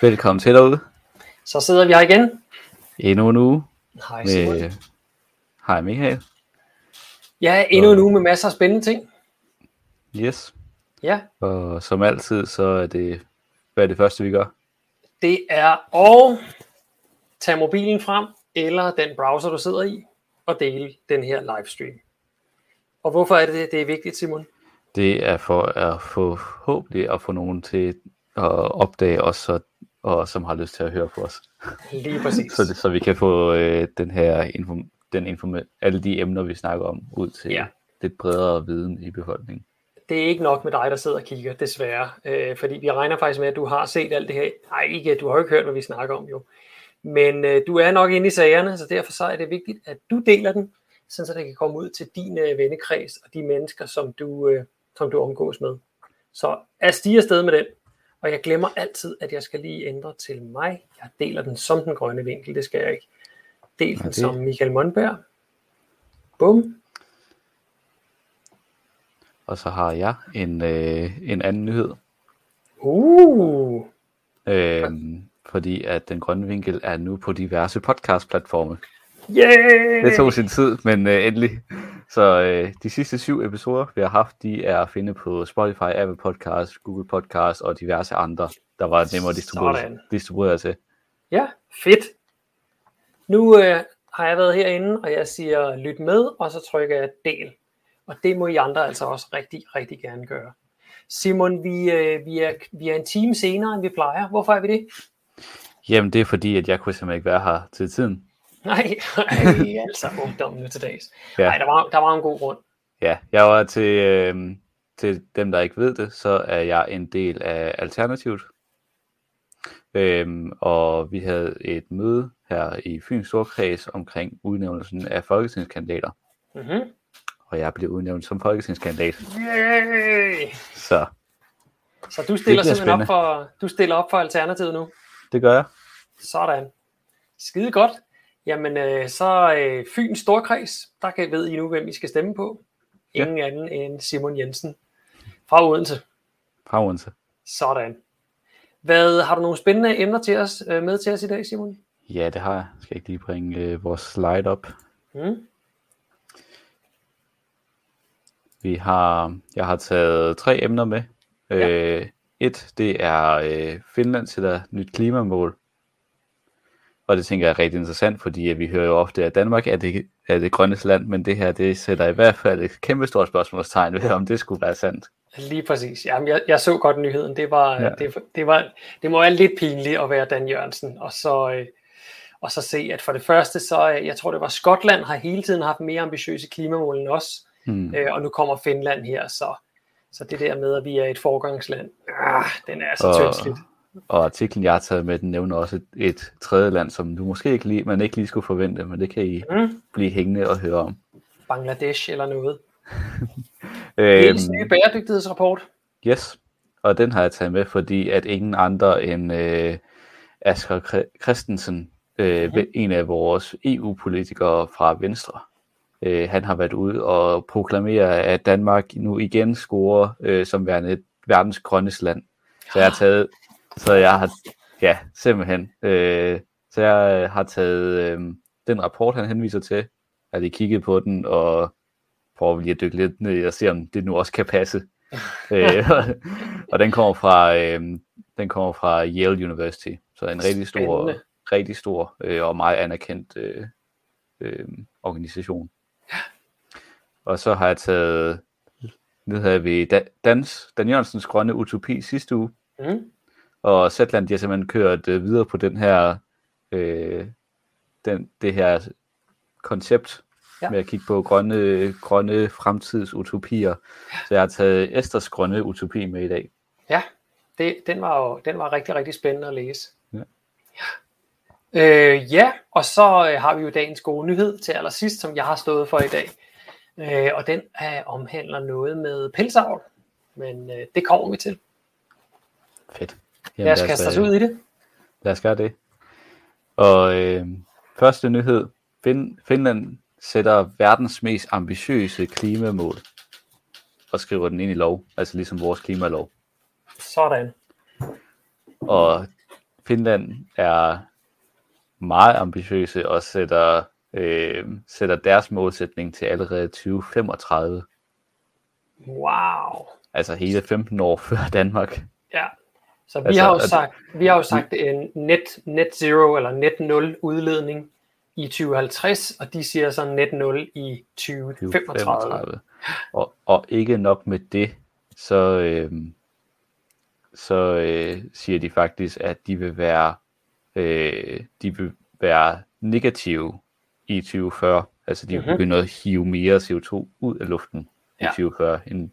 Velkommen til derude. Så sidder vi her igen. Endnu en uge. Hej Simon. Med... Hej Michael. Ja, endnu en uge med masser af spændende ting. Yes. Ja, Og som altid, så er det, hvad er det første, vi gør? det er at tage mobilen frem, eller den browser, du sidder i, og dele den her livestream. Og hvorfor er det, det er vigtigt, Simon? Det er for at få håbentlig at få nogen til at opdage os, og, og som har lyst til at høre på os. Lige præcis. Så, så vi kan få øh, den her info, den info, alle de emner, vi snakker om, ud til Ja. lidt bredere viden i befolkningen. Det er ikke nok med dig, der sidder og kigger, desværre. Øh, fordi vi regner faktisk med, at du har set alt det her. Nej, ikke, du har jo ikke hørt, hvad vi snakker om jo. Men øh, du er nok inde i sagerne, så derfor så er det vigtigt, at du deler den, så det kan komme ud til din øh, vennekreds og de mennesker, som du, øh, som du omgås med. Så er stige afsted med den. Og jeg glemmer altid, at jeg skal lige ændre til mig. Jeg deler den som den grønne vinkel, det skal jeg ikke. Del den som Michael Monberg. Bum. Og så har jeg en, øh, en anden nyhed. Uh. Øhm, fordi at den grønne vinkel er nu på diverse podcast-platforme. Yeah! Det tog sin tid, men øh, endelig. Så øh, de sidste syv episoder, vi har haft, de er at finde på Spotify, Apple Podcast, Google Podcast og diverse andre, der var nemmere at distribuere, distribuere til. Ja, fedt. Nu øh, har jeg været herinde, og jeg siger lyt med, og så trykker jeg del. Og det må I andre altså også rigtig, rigtig gerne gøre. Simon, vi, øh, vi, er, vi er en time senere, end vi plejer. Hvorfor er vi det? Jamen, det er fordi, at jeg kunne simpelthen ikke være her til tiden. Nej, ej, altså ungdommen nu til dags. Ja. Nej, der var, der var en god grund. Ja, jeg var til, øh, til dem, der ikke ved det, så er jeg en del af Alternativet. Øhm, og vi havde et møde her i Fyns Storkreds omkring udnævnelsen af folketingskandidater. Mm-hmm. Og jeg blev udnævnt som folketingskandidat. Yay! Så Så du stiller simpelthen spændende. op for, du stiller op for Alternativet nu? det gør jeg. Sådan. Skide godt. Jamen, øh, så øh, Fyns Storkreds, der kan ved I nu, hvem I skal stemme på. Ingen ja. anden end Simon Jensen fra Odense. Fra Odense. Sådan. Hvad, har du nogle spændende emner til os, øh, med til os i dag, Simon? Ja, det har jeg. Skal jeg ikke lige bringe øh, vores slide op. Mm? Vi har, jeg har taget tre emner med. Ja. Øh, et, det er øh, Finland sætter nyt klimamål. Og det tænker jeg er rigtig interessant, fordi at vi hører jo ofte, at Danmark er det, er det grønneste land, men det her, det sætter i hvert fald et kæmpe stort spørgsmålstegn ved, om det skulle være sandt. Lige præcis. Jamen, jeg, jeg så godt nyheden. Det var, Ja. det, det, var, det må være lidt pinligt at være Dan Jørgensen, og så, øh, og så se, at for det første, så øh, jeg tror, det var Skotland har hele tiden haft mere ambitiøse klimamål end os, øh, og nu kommer Finland her, så, så det der med, at vi er et forgangsland, ah, den er så Og- tyndsligt. Og artiklen, jeg har taget med, den nævner også et, et tredje land, som du måske ikke lige, man ikke lige skulle forvente, men det kan I Mm. blive hængende og høre om. Bangladesh eller noget. Øhm, nye bæredygtighedsrapport. Yes, og den har jeg taget med, fordi at ingen andre end øh, Asger Christensen, øh, Mhm. en af vores EU-politikere fra Venstre, øh, han har været ude og proklamere, at Danmark nu igen scorer øh, som værende et verdens grønneste land. Så jeg har taget, så jeg har, ja, simpelthen, øh, så jeg har taget øh, den rapport, han henviser til, har lige kigget på den, og prøver lige at dykke lidt ned og se, om det nu også kan passe. øh, og den kommer fra øh, den kommer fra Yale University, så en rigtig stor, Spændende. rigtig stor øh, og meget anerkendt øh, øh, organisation. Og så har jeg taget, nu havde vi Da- Dans, Dan Jørgensens grønne utopi sidste uge, Mm. Og Zetland de har simpelthen kørt øh, videre på den her, øh, den, det her koncept Ja. ja. med at kigge på grønne, grønne fremtidsutopier. Så jeg har taget Esters grønne utopi med i dag. Ja, det, den, var jo, den var rigtig, rigtig spændende at læse. Ja. Ja, øh, ja og så øh, har vi jo dagens gode nyhed til allersidst, som jeg har stået for i dag. Øh, og den øh, omhandler noget med pelsavl. Men øh, det kommer vi til. Fedt. Lad os kaste os ud i det. Lad os gøre det. Og øh, første nyhed. Fin- Finland sætter verdens mest ambitiøse klimamål og skriver den ind i lov, altså ligesom vores klimalov. Sådan. Og Finland er meget ambitiøse og sætter, øh, sætter deres målsætning til allerede 2035. Wow. Altså hele 15 år før Danmark. Ja. Så vi Altså, har jo sagt, vi har jo sagt en net, net zero eller net 0 udledning i 2050, og de siger så net 0 i 2035. 2035. Og, og ikke nok med det, så, øh, så øh, siger de faktisk, at de vil være, øh, de vil være negative i 2040. Altså de vil Mhm. begynde at hive mere CO2 ud af luften i Ja. 2040. End...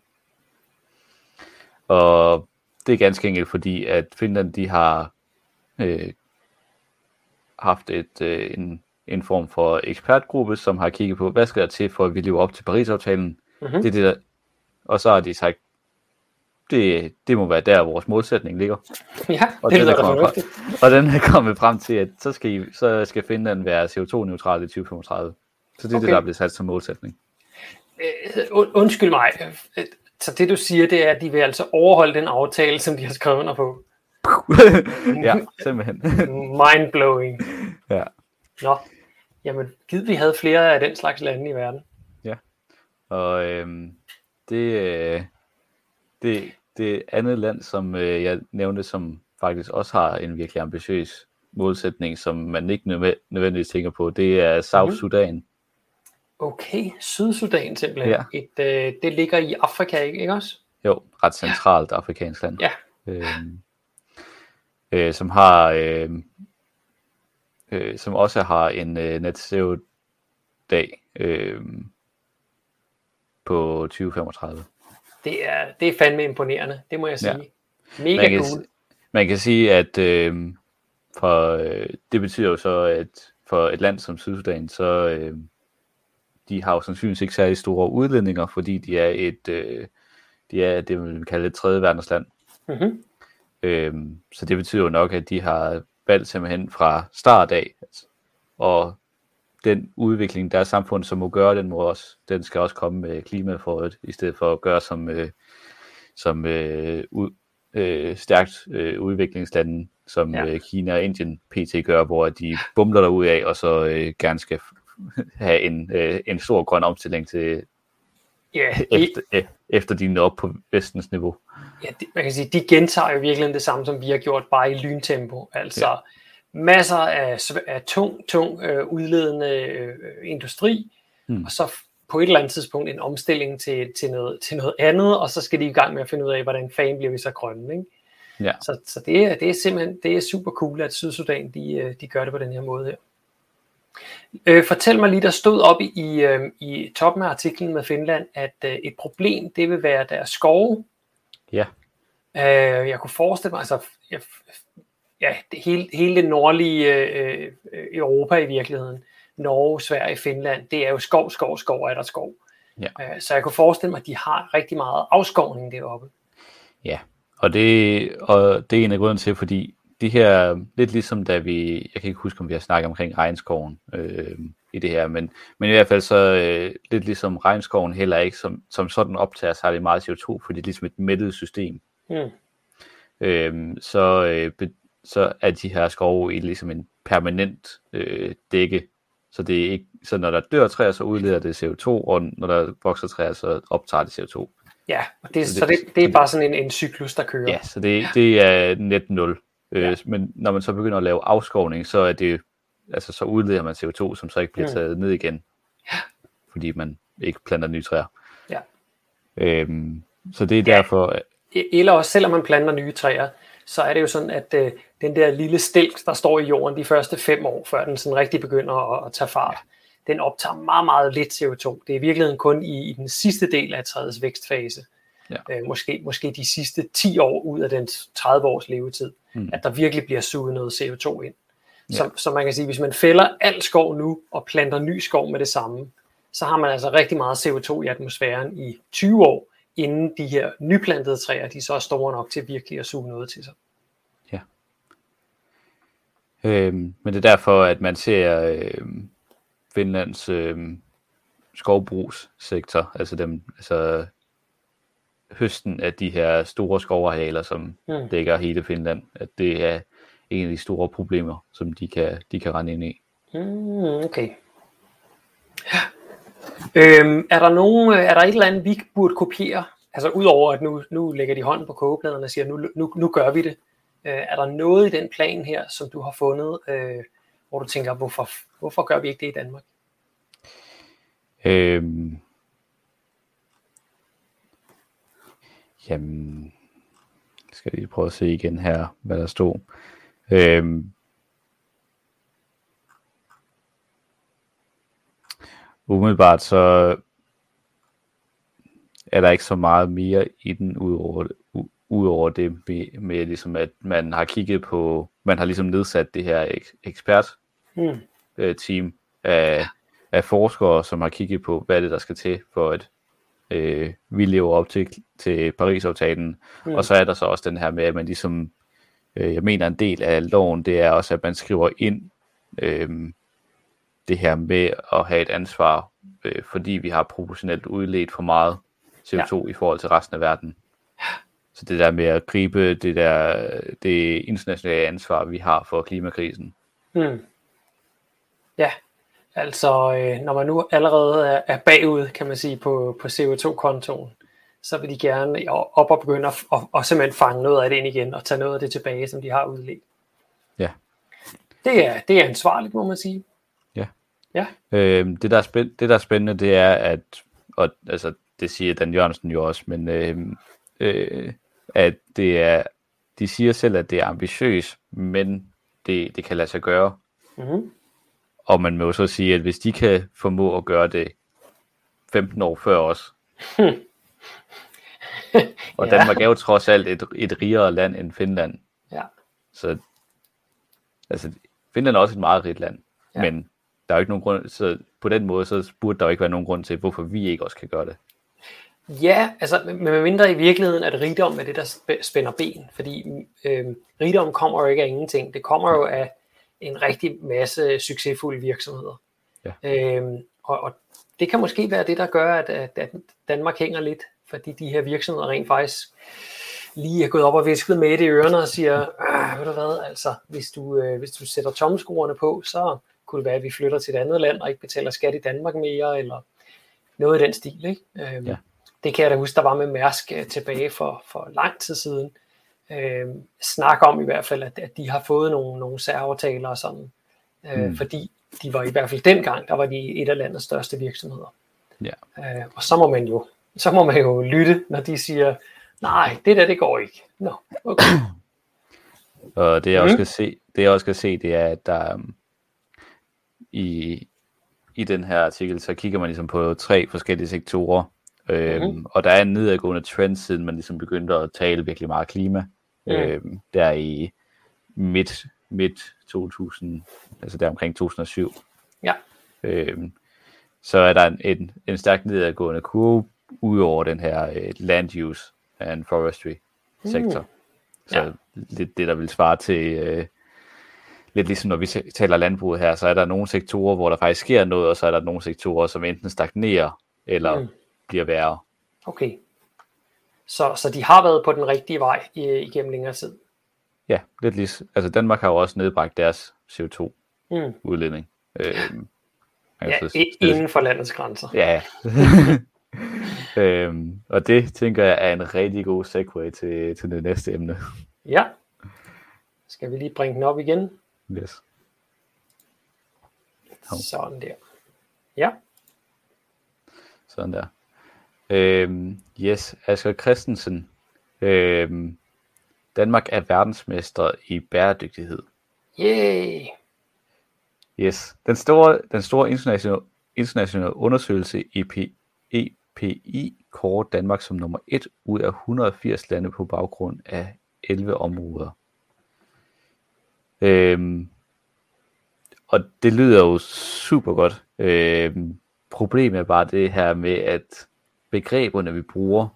Og det er ganske enkelt fordi, at Finland de har øh, haft et, øh, en, en form for ekspertgruppe, som har kigget på, hvad skal der til, for at vi lever op til Paris-aftalen. Mhm. Det er det, der, og så har de sagt, det, det må være der, vores målsætning ligger. Ja, Og det den, er kommet frem, og den er kommet frem til, at så skal, I, så skal Finland være CO2-neutral i 2035. Så det er okay. Det, der er blevet sat som målsætning. Und- Undskyld mig. Så det du siger, det er, at de vil altså overholde den aftale, som de har skrevet under på. ja, simpelthen. Mindblowing. ja. Nå, jamen giv vi havde flere af den slags lande i verden. Og øhm, det, øh, det, det andet land, som øh, jeg nævnte, som faktisk også har en virkelig ambitiøs målsætning, som man ikke nødve- nødvendigvis tænker på, det er South Mhm. Sudan. Okay, Sydsudan simpelthen. Ja. Et, øh, det ligger i Afrika, ikke, ikke også? Jo, ret centralt afrikansk land. Ja. Øhm, øh, som har øh, øh, som også har en øh, net zero dag øh, på 2035. Det er, det er fandme imponerende, det må jeg sige. Ja. Mega Man kan, cool. man kan sige, at øh, for, øh, det betyder jo så, at for et land som Sydsudan, så øh, de har jo sandsynligvis ikke særlig store udledninger, fordi de er et, øh, de er det, man kalde et tredje verdensland. Mm-hmm. Øhm, så det betyder jo nok, at de har valgt simpelthen fra start af, altså, og den udvikling, der er samfundet, som må gøre, den, må også, den skal også komme med klimaforret, i stedet for at gøre som, øh, som øh, ud, øh, stærkt øh, udviklingslande, som Ja. øh, Kina og Indien pt. gør, hvor de bumler der ud af, og så øh, gerne skal have en, øh, en stor grøn omstilling til Ja, de, efter, øh, efter de når op på vestens niveau. ja de, man kan sige, de gentager jo virkelig det samme, som vi har gjort, bare i lyntempo. Altså ja. masser af, af tung, tung øh, udledende øh, industri, Mm. og så på et eller andet tidspunkt en omstilling til, til, noget, til noget andet, og så skal de i gang med at finde ud af, hvordan fanden bliver vi så grønne. Ikke? Ja. Så, så det, er, det er simpelthen det er super cool, at Sydsudan de, øh, de gør det på den her måde her. Øh, fortæl mig lige, der stod op i, i, øh, i toppen af artiklen med Finland, at øh, et problem, det vil være deres skove. Ja. Øh, jeg kunne forestille mig, altså, jeg, ja, det, hele, hele det nordlige øh, øh, Europa i virkeligheden, Norge, Sverige, Finland, det er jo skov, skov, skov, er der skov. Ja. Øh, så jeg kunne forestille mig, at de har rigtig meget afskovning deroppe. Ja, og det, og det er en af grunden til, fordi de her, lidt ligesom da vi, jeg kan ikke huske, om vi har snakket omkring regnskoven øh, i det her, men, men i hvert fald så øh, lidt ligesom regnskoven heller ikke som, som sådan optager særlig meget CO2, fordi det er ligesom et mættet system. Mm. Øh, så, øh, be, så er de her skove i ligesom en permanent øh, dække, så det er ikke, så når der dør træer, så udleder det CO2, og når der vokser træer, så optager det CO2. Ja, og det, Så så det- det, det er bare sådan en, en cyklus, der kører. Ja, så det, det er net 0. Øh, Ja. Men når man så begynder at lave afskovning, så er det altså så udleder man CO2, som så ikke bliver Mm. taget ned igen, fordi man ikke planter nye træer. Ja. Øhm, så det er Ja. derfor, at- Eller også, selvom man planter nye træer, så er det jo sådan, at øh, den der lille stilk, der står i jorden de første fem år, før den sådan rigtig begynder at, at tage fart, den optager meget, meget lidt CO2. Det er i virkeligheden kun i, i den sidste del af træets vækstfase, Ja. øh, måske, måske de sidste 10 år ud af den 30 års levetid, Mm. at der virkelig bliver suget noget CO2 ind. Ja. Så, så man kan sige, hvis man fælder al skov nu og planter ny skov med det samme, så har man altså rigtig meget CO2 i atmosfæren i 20 år, inden de her nyplantede træer, de så er store nok til virkelig at suge noget til sig. øhm, men det er derfor, at man ser øhm, Finlands øhm, skovbrugssektor, altså dem, altså høsten af de her store skovarealer, som Mm. dækker hele Finland, at det er en af de store problemer, som de kan, de kan rende ind i. Mm, okay. Ja. Øhm, er der nogen, er der et eller andet, vi burde kopiere? Altså udover at nu, nu lægger de hånden på kogepladen og siger, nu, nu, nu gør vi det. Øh, er der noget i den plan her, som du har fundet, øh, hvor du tænker, hvorfor, hvorfor gør vi ikke det i Danmark? Øhm, jamen, skal jeg lige prøve at se igen her, hvad der stod. Øhm, umiddelbart så er der ikke så meget mere i den, udover, udover det med, med ligesom, at man har kigget på, man har ligesom nedsat det her ekspert hmm. øh, team af, af forskere, som har kigget på, hvad det der skal til for at øh, vi lever op til, til Paris-aftalen. Hmm. Og så er der så også den her med, at man ligesom, øh, jeg mener en del af loven, det er også, at man skriver ind øh, det her med at have et ansvar, øh, fordi vi har proportionelt udledt for meget CO2 ja. i forhold til resten af verden. Så det der med at gribe det der det internationale ansvar, vi har for klimakrisen. Hmm. Ja, altså øh, når man nu allerede er, er bagud, kan man sige, på, på CO2-kontoen, så vil de gerne op og begynde at og, og simpelthen fange noget af det ind igen, og tage noget af det tilbage, som de har udledt. Ja. Det er, det er ansvarligt, må man sige. Ja. ja. Øhm, det, der er spændende, det, der er spændende, det er, at og, altså, det siger Dan Jørgensen jo også, men øh, øh, at det er, de siger selv, at det er ambitiøst, men det, det kan lade sig gøre. Mm-hmm. Og man må jo så sige, at hvis de kan formå at gøre det 15 år før os, og ja. Danmark er jo trods alt et, et rigere land end Finland. Ja. Så altså, Finland er også et meget rigt land, ja. men der er jo ikke nogen grund, så på den måde, så burde der jo ikke være nogen grund til, hvorfor vi ikke også kan gøre det. Ja, altså med mindre i virkeligheden, at rigdom er det, der spænder ben. Fordi øh, rigdom kommer jo ikke af ingenting. Det kommer jo af en rigtig masse succesfulde virksomheder. Ja. Øhm, og, og det kan måske være det, der gør, at, at Danmark hænger lidt, fordi de her virksomheder rent faktisk lige er gået op og visket med det i ørerne og siger, ah, ved du hvad, altså, hvis du, øh, hvis du sætter tomskruerne på, så kunne det være, at vi flytter til et andet land og ikke betaler skat i Danmark mere, eller noget i den stil. Ikke? Øhm, ja det kan jeg da huske, der var med Mærsk øh, tilbage for, for lang tid siden. Øh, snak om i hvert fald, at, at de har fået nogle, nogle særaftaler og sådan. Øh, mm. Fordi de var i hvert fald dengang, der var de et af landets største virksomheder. Ja. Øh, og så må man jo så må man jo lytte, når de siger, nej, det der, det går ikke. Nå, okay. og det jeg, også mm. skal se, det jeg også skal se, det er, at der um, i, i den her artikel, så kigger man ligesom på tre forskellige sektorer, Øhm, mm-hmm. Og der er en nedadgående trend, siden man ligesom begyndte at tale virkelig meget klima. Mm. Øhm, der i midt, midt 2000, altså der omkring 2007. Ja. Øhm, så er der en, en, en stærk nedadgående kurve ud over den her uh, land use and forestry sektor. Mm. Så ja. lidt det, der vil svare til, uh, lidt ligesom når vi taler landbrug her, så er der nogle sektorer, hvor der faktisk sker noget, og så er der nogle sektorer, som enten stagnerer, eller mm bliver værre. Okay. Så, så de har været på den rigtige vej igennem længere tid? Ja, lidt ligesom. Altså Danmark har jo også nedbragt deres CO2-udledning. Mm. Øhm, ja, så, inden for landets grænser. Ja, øhm, og det tænker jeg er en rigtig god segue til, til det næste emne. Ja. Skal vi lige bringe den op igen? Yes. Sådan der. Ja. Sådan der. Øhm, yes, Asger Christensen. Øhm, Danmark er verdensmester i bæredygtighed. Yay! Yes. Den store, den store internationale, internationale undersøgelse EP, EPI kårer Danmark som nummer 1 ud af 180 lande på baggrund af 11 områder. Øhm, og det lyder jo super godt. Øhm, problemet er bare det her med, at begreberne, vi bruger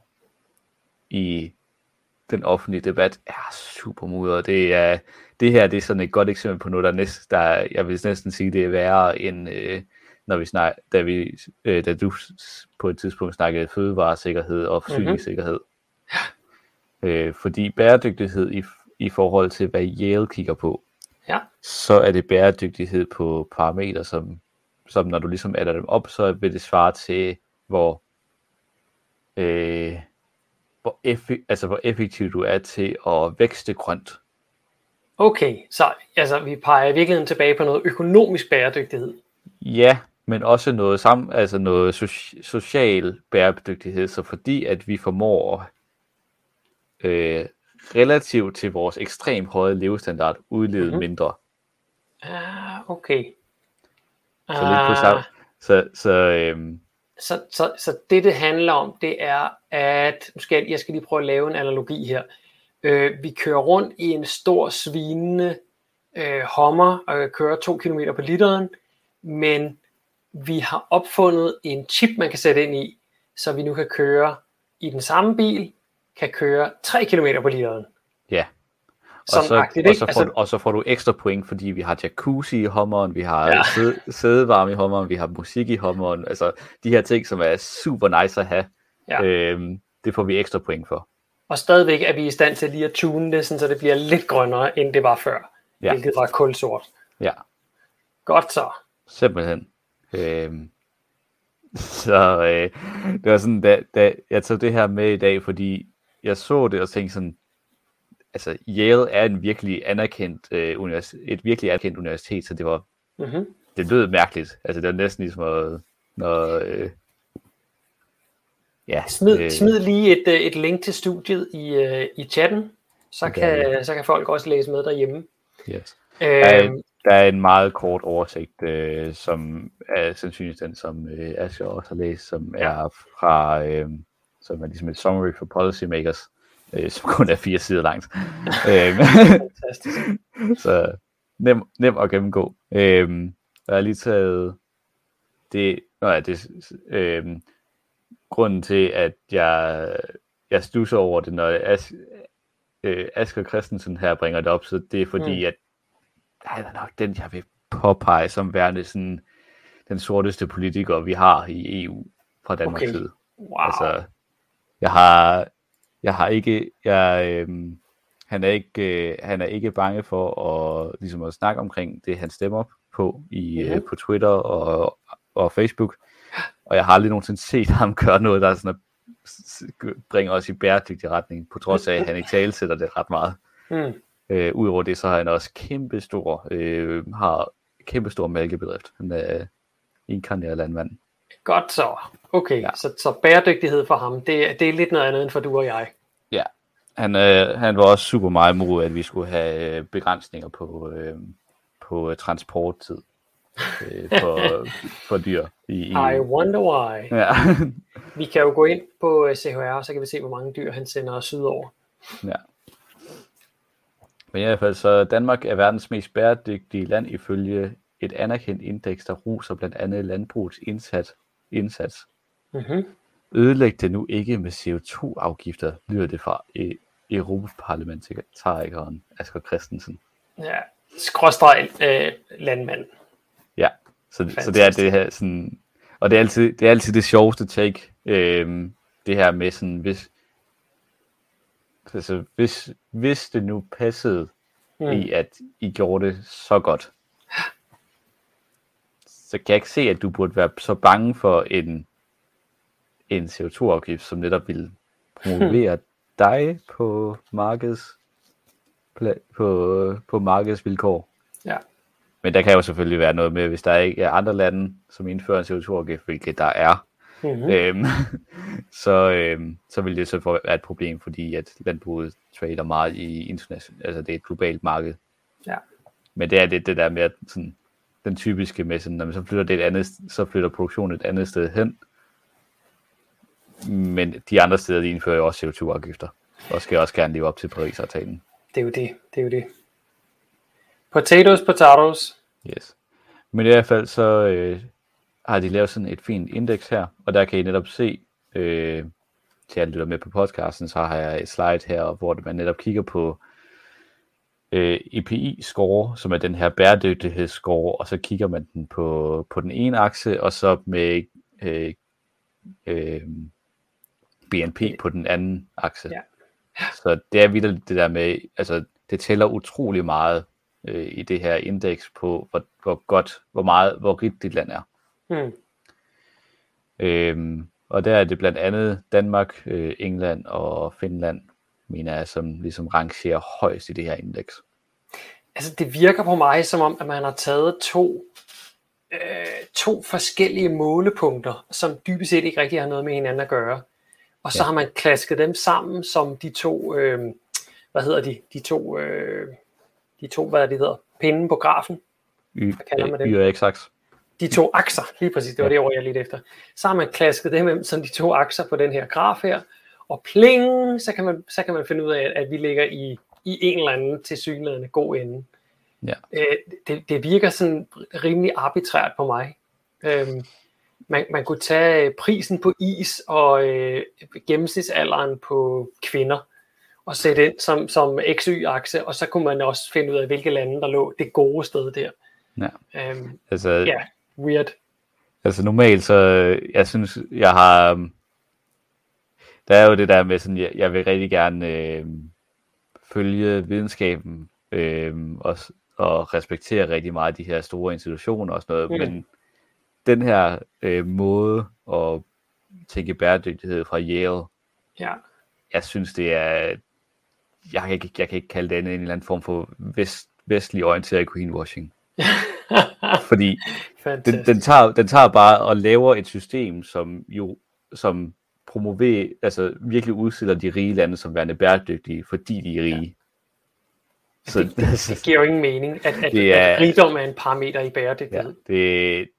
i den offentlige debat, er super mudret. Det, er, det her det er sådan et godt eksempel på noget, der, næst, der jeg vil næsten sige, det er værre end øh, når vi snak, da, vi, øh, da du på et tidspunkt snakkede fødevaresikkerhed og mhm. forsyningssikkerhed. Mm-hmm. Øh, fordi bæredygtighed i, i forhold til, hvad Yale kigger på, så er det bæredygtighed på parametre, som, som når du ligesom adder dem op, så vil det svare til, hvor, øh, hvor, effe, altså, hvor effektiv du er til at vækste grønt. Okay, så altså, vi peger i virkeligheden tilbage på noget økonomisk bæredygtighed. Ja, men også noget, sam, altså noget so- social bæredygtighed, så fordi at vi formår øh, relativt til vores ekstremt høje levestandard udlede mm-hmm. mindre. Ah, okay. Så lidt på samme. Så, så, øhm, så, så, så det, det handler om, det er, at nu skal jeg, jeg skal lige prøve at lave en analogi her. Øh, vi kører rundt i en stor svinende øh, hommer og kører 2 km på literen, men vi har opfundet en chip, man kan sætte ind i, så vi nu kan køre i den samme bil, kan køre 3 km på literen. Ja. Og så, og, så får, altså, og så får du ekstra point, fordi vi har jacuzzi i hommeren, vi har ja. sæde, sædevarme i hommeren, vi har musik i hommeren, altså de her ting, som er super nice at have, ja. øhm, det får vi ekstra point for. Og stadigvæk er vi i stand til lige at tune det, så det bliver lidt grønnere, end det var før, ja. hvilket var kulsort. Ja. Godt så. Simpelthen. Øhm, så øh, det var sådan, da, da jeg tog det her med i dag, fordi jeg så det og tænkte sådan, altså Yale er en virkelig anerkendt, øh, univers- et virkelig anerkendt universitet, så det var, mm-hmm. det lød mærkeligt. Altså det var næsten ligesom at, når, øh, ja. Smid, øh, smid lige et, øh, et link til studiet i, øh, i chatten, så kan, så kan folk også læse med derhjemme. Yes. Øh, der, er, der er en meget kort oversigt, øh, som er sandsynligvis den, som øh, Asger også har læst, som ja. er fra, øh, som er ligesom et summary for policymakers, øh, som kun er fire sider langt. Øhm, Fantastisk. så nem, nem at gennemgå. Øhm, jeg har lige taget det, nå ja, det øhm, grunden til, at jeg, jeg stusser over det, når As, øh, Asger Christensen her bringer det op, så det er fordi, mm. at han er nok den, jeg vil påpege som værende sådan den sorteste politiker, vi har i EU fra Danmarks okay. side. Wow. Altså, jeg har, jeg har ikke, jeg, øh, han, er ikke, øh, han er ikke bange for at, ligesom at snakke omkring det, han stemmer på i, mm. øh, på Twitter og, og Facebook. Og jeg har aldrig nogensinde set ham gøre noget, der sådan at bringer os i bæredygtig retning, på trods af, at han ikke talsætter det ret meget. Mm. Øh, Udover det, så har han også kæmpe stor, øh, har kæmpe stor mælkebedrift. Han er inkarneret landmand. Godt så. Okay, ja. så, så bæredygtighed for ham, det, det er lidt noget andet end for du og jeg. Ja, han, øh, han var også super meget imod, at vi skulle have øh, begrænsninger på, øh, på øh, transporttid øh, for, for dyr. I, i... I wonder why. Ja. vi kan jo gå ind på CHR, så kan vi se, hvor mange dyr han sender sydover. Ja. Men i hvert fald, så Danmark er verdens mest bæredygtige land ifølge et anerkendt indeks, der ruser blandt andet landbrugets indsats. Indsats. Mm-hmm. Ødelæg det nu ikke med CO2-afgifter, lyder det fra e- Europaparlamentarikeren Asger Christensen. Ja, skråstreg øh, landmand. Ja, så, så det er det her sådan, og det er altid det, er altid det sjoveste take, øh, det her med sådan, hvis, altså, hvis, hvis det nu passede mm. i, at I gjorde det så godt, så kan jeg ikke se, at du burde være så bange for en, en CO2-afgift, som netop vil promovere dig på markeds på, på markedsvilkår. Ja. Men der kan jo selvfølgelig være noget med, hvis der ikke er andre lande, som indfører en CO2-afgift, hvilket der er, mm-hmm. øhm, så, øhm, så vil det så være et problem, fordi at landbruget trader meget i international, altså det er et globalt marked. Ja. Men det er det, det der med, at sådan, den typiske med, sådan, når man så flytter det et andet, så flytter produktionen et andet sted hen. Men de andre steder, de indfører jo også CO2-afgifter, og skal også gerne leve op til Paris-aftalen. Det er jo det, det er jo det. Potatoes, potatoes. Yes. Men i hvert fald så øh, har de lavet sådan et fint indeks her, og der kan I netop se, øh, til alle lytter med på podcasten, så har jeg et slide her, hvor man netop kigger på øh, EPI-score, som er den her bæredygtighedsscore, og så kigger man den på, på den ene akse, og så med øh, øh, BNP på den anden akse. Ja. Så det er vildt det der med, altså det tæller utrolig meget øh, i det her indeks på, hvor, hvor godt, hvor meget, hvor rigt dit land er. Mm. Øhm, og der er det blandt andet Danmark, øh, England og Finland, mener jeg, som ligesom rangerer højst i det her indeks. Altså det virker på mig som om, at man har taget to, øh, to forskellige målepunkter, som dybest set ikke rigtig har noget med hinanden at gøre. Og så Ja. har man klasket dem sammen som de to, øh, hvad hedder de, de to, øh, de to, hvad er det hedder, pinden på grafen, Y, kalder man det? y og x-aks. de to akser, lige præcis, det var det ord, jeg lidt efter. Så har man klasket dem som de to akser på den her graf her, og pling, så kan man, så kan man finde ud af, at vi ligger i, i en eller anden tilsyneladende god ende. Ja. Øh, det, det virker sådan rimelig arbitrært på mig. Øhm, man, man kunne tage prisen på is og øh, gennemsnitsalderen på kvinder og sætte ind som, som XY-akse, og så kunne man også finde ud af, hvilke lande, der lå det gode sted der. Ja. Øhm, Altså, ja, weird. Altså normalt, så jeg synes, jeg har... Der er jo det der med sådan, jeg, jeg vil rigtig gerne øh, følge videnskaben øh, og, og respektere rigtig meget de her store institutioner og sådan noget, Mm. men den her øh, måde at tænke bæredygtighed fra Yale, Ja. jeg synes det er, jeg kan ikke, jeg kan ikke kalde det andet en eller anden form for vest, vestlig orienteret greenwashing. Fordi Fantastisk. den, den, tager, den tager bare og laver et system, som jo som promoverer, altså virkelig udstiller de rige lande som værende bæredygtige, fordi de er rige. Så det giver jo ingen mening, at, at, Det er- at rigdom er en parameter i ja, bæredygtighed. det,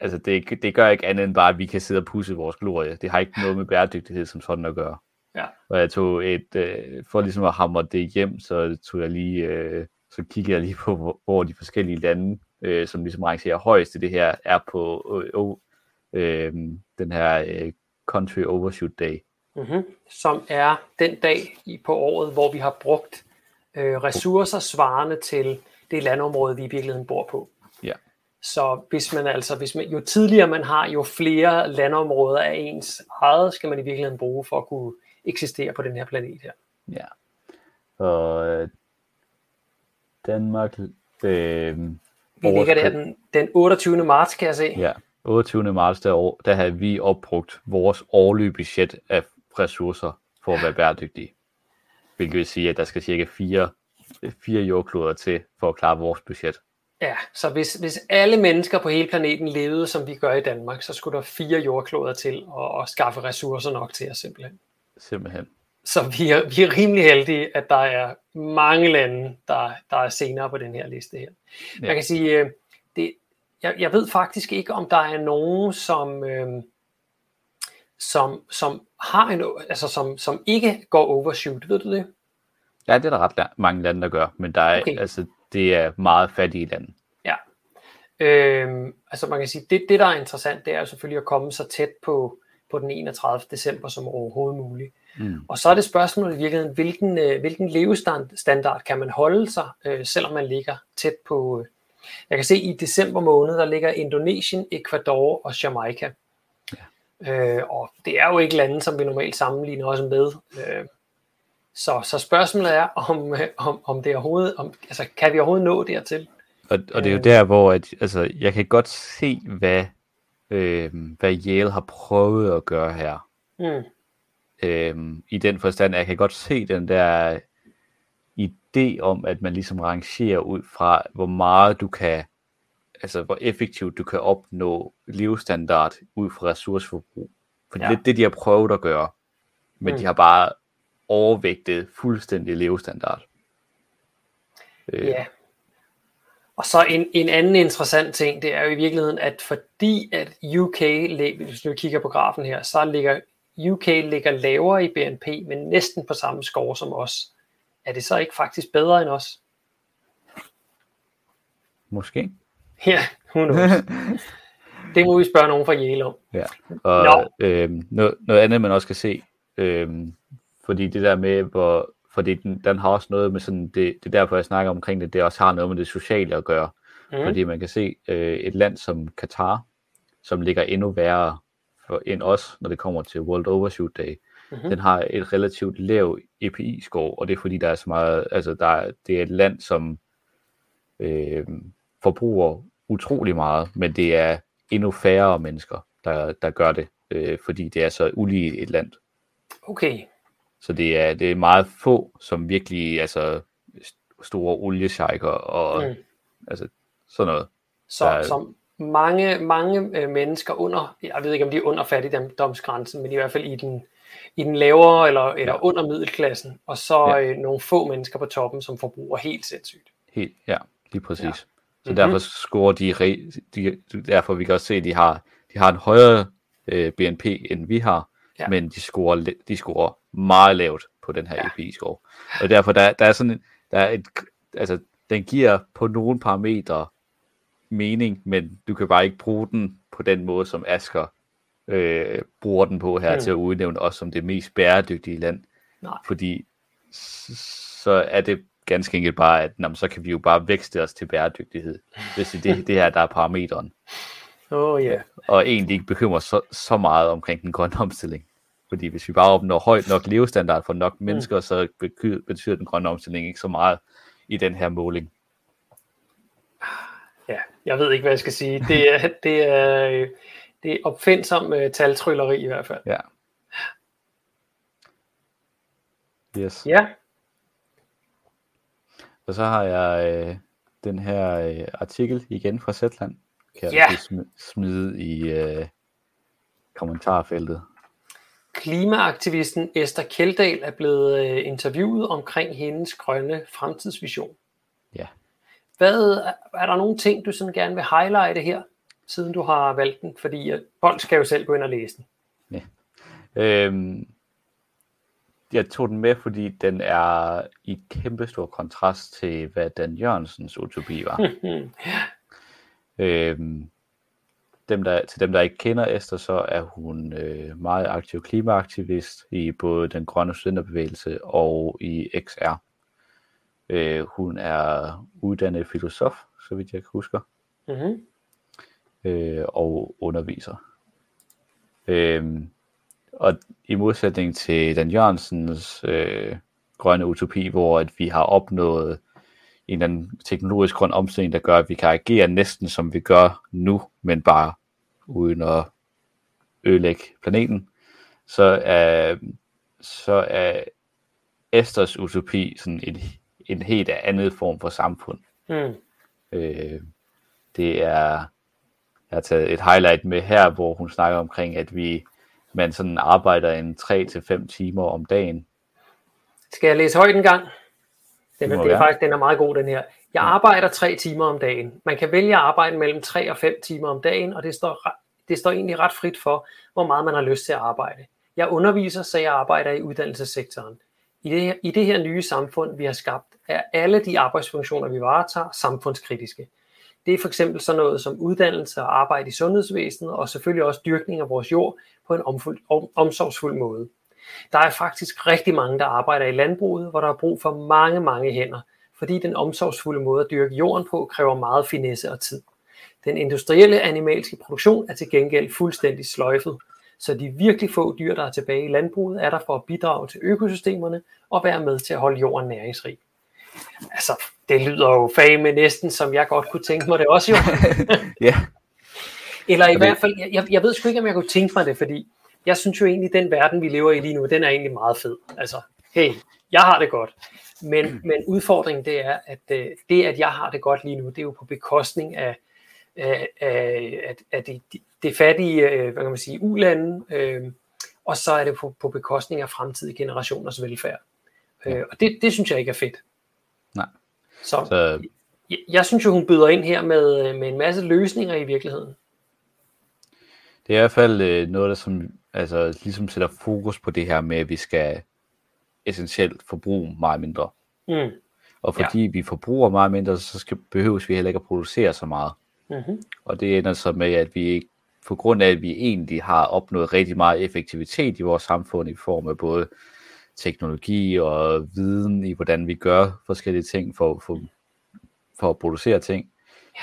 altså det, det gør ikke andet end bare, at vi kan sidde og pusse vores glorie. Det har ikke noget med bæredygtighed som sådan at gøre. Ja. Og jeg tog et, øh, for ligesom at hamre det hjem, så tog jeg lige, øh, så kiggede jeg lige på, hvor, hvor de forskellige lande, øh, som ligesom rangerer højst i det her, er på øh, øh, den her øh, Country Overshoot Day. Mm-hmm. Som er den dag i på året, hvor vi har brugt øh, ressourcer svarende til det landområde, vi i virkeligheden bor på. Ja. Så hvis man altså, hvis man, jo tidligere man har, jo flere landområder af ens eget, skal man i virkeligheden bruge for at kunne eksistere på den her planet her. Ja. Og øh, Danmark... Øh, Vi ligger der den, den 28. marts, kan jeg se. Ja, 28. marts der, år, der havde vi opbrugt vores årlige budget af ressourcer for at være bæredygtige. Hvilket vil sige, at der skal cirka fire, fire jordkloder til for at klare vores budget. Ja, så hvis, hvis alle mennesker på hele planeten levede, som vi gør i Danmark, så skulle der fire jordkloder til at, at skaffe ressourcer nok til os simpelthen. Simpelthen. Så vi er, vi er rimelig heldige, at der er mange lande, der, der er senere på den her liste her. Ja. Jeg kan sige, øh, jeg, jeg ved faktisk ikke, om der er nogen, som, øh, som, som har en, altså som, som ikke går overshoot. Ved du det? Ja, det er der ret la- mange lande, der gør, men der er, Okay. altså, det er meget fattige lande. Ja. Øhm, altså man kan sige, det, det der er interessant, det er selvfølgelig at komme så tæt på, på den 31. december som overhovedet muligt. Mm. Og så er det spørgsmålet i virkeligheden, hvilken, øh, hvilken levestandard kan man holde sig, øh, selvom man ligger tæt på... Øh. Jeg kan se, at i december måned, der ligger Indonesien, Ecuador og Jamaica. Ja. Øh, og det er jo ikke lande, som vi normalt sammenligner os med. Øh, så, så spørgsmålet er, om, øh, om, om det overhovedet, om, altså, kan vi overhovedet nå dertil? Og, og det er jo Øh. der, hvor at, altså, jeg kan godt se, hvad, øh, hvad Yale har prøvet at gøre her. Mm. Øhm, I den forstand, at jeg kan godt se den der idé om, at man ligesom rangerer ud fra, hvor meget du kan, altså hvor effektivt du kan opnå levestandard ud fra ressourceforbrug. For det Ja. er lidt det, de har prøvet at gøre. Men Mm. de har bare overvægtet fuldstændig levestandard. Øh, Ja. Og så en, en anden interessant ting, det er jo i virkeligheden, at fordi at UK, hvis du kigger på grafen her, så ligger UK ligger lavere i BNP, men næsten på samme score som os. Er det så ikke faktisk bedre end os? Måske. Ja, who knows. det må vi spørge nogen fra Yale om. Ja. Og Nå. øhm, noget, noget andet, man også kan se, øhm, fordi det der med, hvor, fordi den, den har også noget med sådan, det, det er derfor, jeg snakker omkring det, det også har noget med det sociale at gøre. Mm. Fordi man kan se øh, et land som Katar, som ligger endnu værre for, end os, når det kommer til World Overshoot Day. Mhm. Mm-hmm. Den har et relativt lav EPI-score, og det er fordi, der er så meget, altså der, er- det er et land, som øh, forbruger utrolig meget, men det er endnu færre mennesker, der, der gør det, øh, fordi det er så ulige et land. Okay. Så det er, det er meget få, som virkelig, altså store oliesjejker og mm. altså sådan noget. Så, der, som mange, mange øh, mennesker under, jeg ved ikke om de er under fattigdomsgrænsen, men i hvert fald i den, i den lavere eller, eller ja. under middelklassen, og så ja. øh, nogle få mennesker på toppen, som forbruger helt sindssygt. Helt, ja, lige præcis. Ja. Så mm-hmm. derfor scorer de, de, derfor vi kan også se, at de har, de har en højere øh, BNP, end vi har, ja. men de scorer, de scorer meget lavt på den her ja. EPI-score. Og derfor der, der er sådan der er et, altså, den giver på nogle parametre mening, men du kan bare ikke bruge den på den måde, som Asker øh, bruger den på her mm. til at udnævne os som det mest bæredygtige land. Nej. Fordi så er det ganske enkelt bare, at jamen, så kan vi jo bare vækste os til bæredygtighed, hvis det, det, det her, der er parameteren. Oh, yeah. Og egentlig ikke bekymre så, så meget omkring den grønne omstilling. Fordi hvis vi bare opnår højt nok levestandard for nok mm. mennesker, mm. så betyder den grønne omstilling ikke så meget i den her måling. Ja, jeg ved ikke, hvad jeg skal sige. Det er, det er, det er opfindsom uh, taltrylleri i hvert fald. Ja. Yes. Ja. Og så har jeg øh, den her øh, artikel igen fra Zetland. Kan ja. jeg smide i øh, kommentarfeltet. Klimaaktivisten Esther Kjeldahl er blevet øh, interviewet omkring hendes grønne fremtidsvision. Ja. Hvad, er der nogle ting, du sådan gerne vil highlighte her, siden du har valgt den? Fordi folk skal jo selv gå ind og læse den. Ja. Øhm, jeg tog den med, fordi den er i kæmpestor kontrast til, hvad Dan Jørgensens utopi var. øhm, dem, der, til dem, der ikke kender Esther, så er hun øh, meget aktiv klimaaktivist i både den grønne studenterbevægelse og i XR. Øh, hun er uddannet filosof, så vidt jeg kan huske, mm-hmm. Øh, og underviser. Øh, og i modsætning til Dan Jørgensens øh, grønne utopi, hvor at vi har opnået en eller anden teknologisk grøn omstilling, der gør, at vi kan agere næsten som vi gør nu, men bare uden at ødelægge planeten, så er, så er Esters utopi sådan en, en helt andet form for samfund. Mm. Øh, det er, jeg har taget et highlight med her, hvor hun snakker omkring, at vi man sådan arbejder en 3-5 timer om dagen. Skal jeg læse højt en gang? Den, det er faktisk, den er meget god, den her. Jeg arbejder tre timer om dagen. Man kan vælge at arbejde mellem 3 og 5 timer om dagen, og det står, det står egentlig ret frit for, hvor meget man har lyst til at arbejde. Jeg underviser, så jeg arbejder i uddannelsessektoren. I det, her, I det her nye samfund, vi har skabt, er alle de arbejdsfunktioner, vi varetager, samfundskritiske. Det er for eksempel sådan noget som uddannelse og arbejde i sundhedsvæsenet, og selvfølgelig også dyrkning af vores jord på en omfuld, om, omsorgsfuld måde. Der er faktisk rigtig mange, der arbejder i landbruget, hvor der er brug for mange, mange hænder, fordi den omsorgsfulde måde at dyrke jorden på kræver meget finesse og tid. Den industrielle animalske produktion er til gengæld fuldstændig sløjfet, så de virkelig få dyr, der er tilbage i landbruget, er der for at bidrage til økosystemerne og være med til at holde jorden næringsrig. Altså, det lyder jo fag med næsten, som jeg godt kunne tænke mig det også jo. ja. Eller i hvert fald, jeg, jeg ved sgu ikke, om jeg kunne tænke mig det, fordi jeg synes jo egentlig, den verden, vi lever i lige nu, den er egentlig meget fed. Altså, hey, jeg har det godt. Men, men udfordringen det er, at øh, det, at jeg har det godt lige nu, det er jo på bekostning af, af, af, af det, det fattige, øh, hvad kan man sige, ulande, øh, og så er det på, på bekostning af fremtidige generationers velfærd. Øh, og det, det synes jeg ikke er fedt. Så, så... Jeg, jeg synes jo, hun byder ind her med, med en masse løsninger i virkeligheden. Det er i hvert fald øh, noget, der som, altså, ligesom sætter fokus på det her med, at vi skal essentielt forbruge meget mindre. Mm. Og fordi ja. vi forbruger meget mindre, så skal, behøves vi heller ikke at producere så meget. Mm-hmm. Og det ender så med, at vi ikke, på grund af, at vi egentlig har opnået rigtig meget effektivitet i vores samfund i form af både teknologi og viden i, hvordan vi gør forskellige ting for, for, for at producere ting,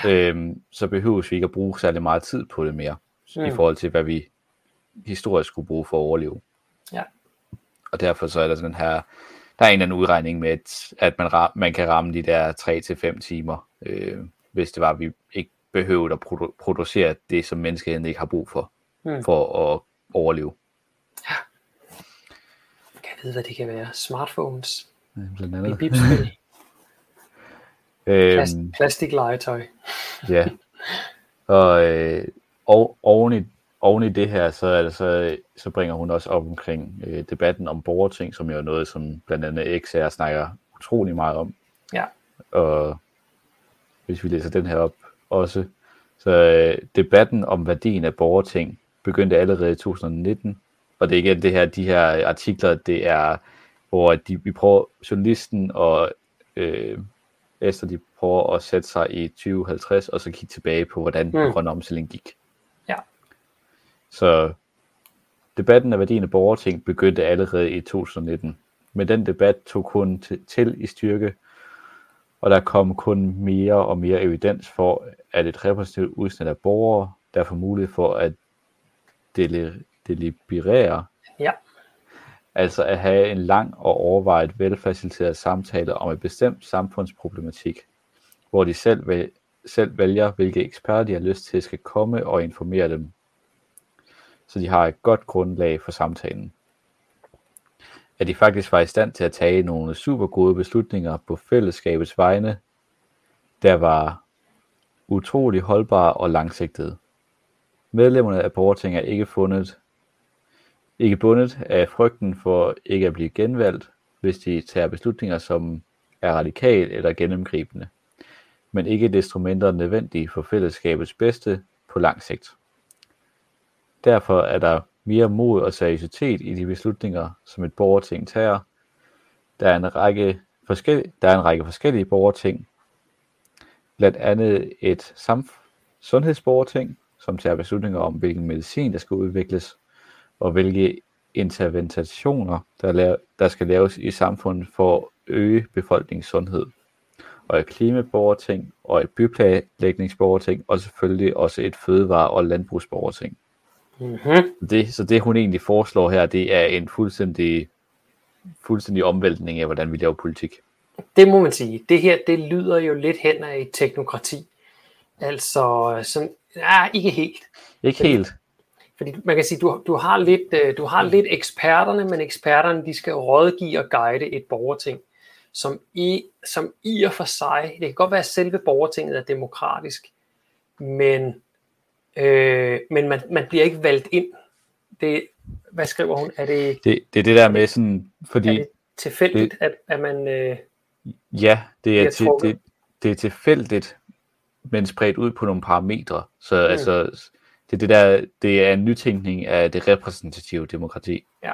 ja. øhm, så behøver vi ikke at bruge særlig meget tid på det mere, mm. i forhold til, hvad vi historisk skulle bruge for at overleve. Ja. Og derfor så er der den her der er en eller anden udregning med, at, at man, ram, man kan ramme de der 3-5 timer, øh, hvis det var, at vi ikke behøvede at produ- producere det, som menneskeheden ikke har brug for, mm. for at overleve. Ja. Jeg vide, hvad det kan være. Smartphones. Ja, blandt andet. Bip-spil. øhm, plastik legetøj. ja. Og, øh, og oven, i, oven i det her, så, er det så, så bringer hun også op omkring øh, debatten om borgerting, som jo er noget, som blandt andet XR snakker utrolig meget om. Ja. Og hvis vi læser den her op også, så øh, debatten om værdien af borgerting begyndte allerede i 2019, og det er ikke det her, de her artikler, det er, hvor de, vi prøver, journalisten og øh, Esther, de prøver at sætte sig i 2050, og så kigge tilbage på, hvordan mm. den grønne omstilling gik. Ja. Så debatten af værdien af borgerting begyndte allerede i 2019, men den debat tog kun til i styrke, og der kom kun mere og mere evidens for, at et repræsentativt udsnit af borgere, der får mulighed for at deliberere, ja. altså at have en lang og overvejet velfaciliteret samtale om et bestemt samfundsproblematik, hvor de selv, selv vælger, hvilke eksperter de har lyst til skal komme og informere dem, så de har et godt grundlag for samtalen. At de faktisk var i stand til at tage nogle super gode beslutninger på fællesskabets vegne, der var utrolig holdbare og langsigtede. Medlemmerne af borgertinget er ikke fundet ikke bundet af frygten for ikke at blive genvalgt, hvis de tager beslutninger, som er radikale eller gennemgribende, men ikke desto mindre nødvendige for fællesskabets bedste på lang sigt. Derfor er der mere mod og seriøsitet i de beslutninger, som et borgerting tager. Der er en række, forskellige, der er en række forskellige borgerting, blandt andet et samf- sundhedsborgerting, som tager beslutninger om, hvilken medicin der skal udvikles, og hvilke interventioner, der, laver, der skal laves i samfundet for at øge befolkningens sundhed. Og et klimaborgerting, og et byplanlægningsborgerting, og selvfølgelig også et fødevare- og landbrugsborgerting. Mm-hmm. Det, så det hun egentlig foreslår her, det er en fuldstændig, fuldstændig omvæltning af, hvordan vi laver politik. Det må man sige. Det her, det lyder jo lidt hen af et teknokrati. Altså, som, ja, ikke helt. Ikke helt. Fordi man kan sige, du, du har lidt, øh, du har lidt eksperterne, men eksperterne de skal rådgive og guide et borgerting, som i, som i og for sig, det kan godt være, at selve borgertinget er demokratisk, men, øh, men man, man bliver ikke valgt ind. Det, hvad skriver hun? Er det, det, det er det der med sådan, fordi... Er det tilfældigt, det, at, at man... Øh, ja, det er, til, det, det er tilfældigt, men spredt ud på nogle parametre. Så mm. altså, det er det der, det er en nytænkning af det repræsentative demokrati. Ja.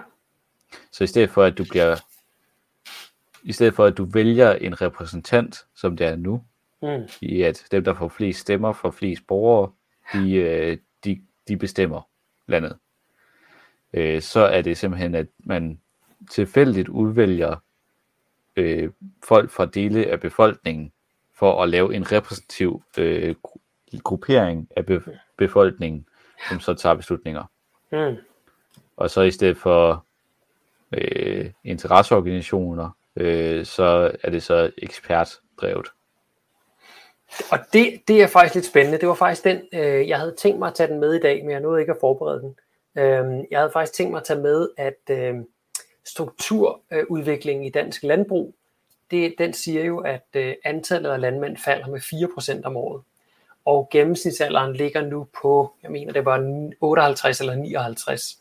Så i stedet for, at du bliver, i stedet for, at du vælger en repræsentant, som det er nu, mm. i at dem, der får flest stemmer fra flest borgere, de, øh, de, de bestemmer landet. Øh, så er det simpelthen, at man tilfældigt udvælger øh, folk fra dele af befolkningen for at lave en repræsentativ øh, gruppering af be- befolkningen, som så tager beslutninger. Mm. Og så i stedet for øh, interesseorganisationer, øh, så er det så ekspertdrevet. Og det, det er faktisk lidt spændende. Det var faktisk den, øh, jeg havde tænkt mig at tage den med i dag, men jeg nåede ikke at forberede den. Øh, jeg havde faktisk tænkt mig at tage med, at øh, strukturudviklingen i dansk landbrug, det, den siger jo, at øh, antallet af landmænd falder med 4% om året og gennemsnitsalderen ligger nu på, jeg mener det var 58 eller 59.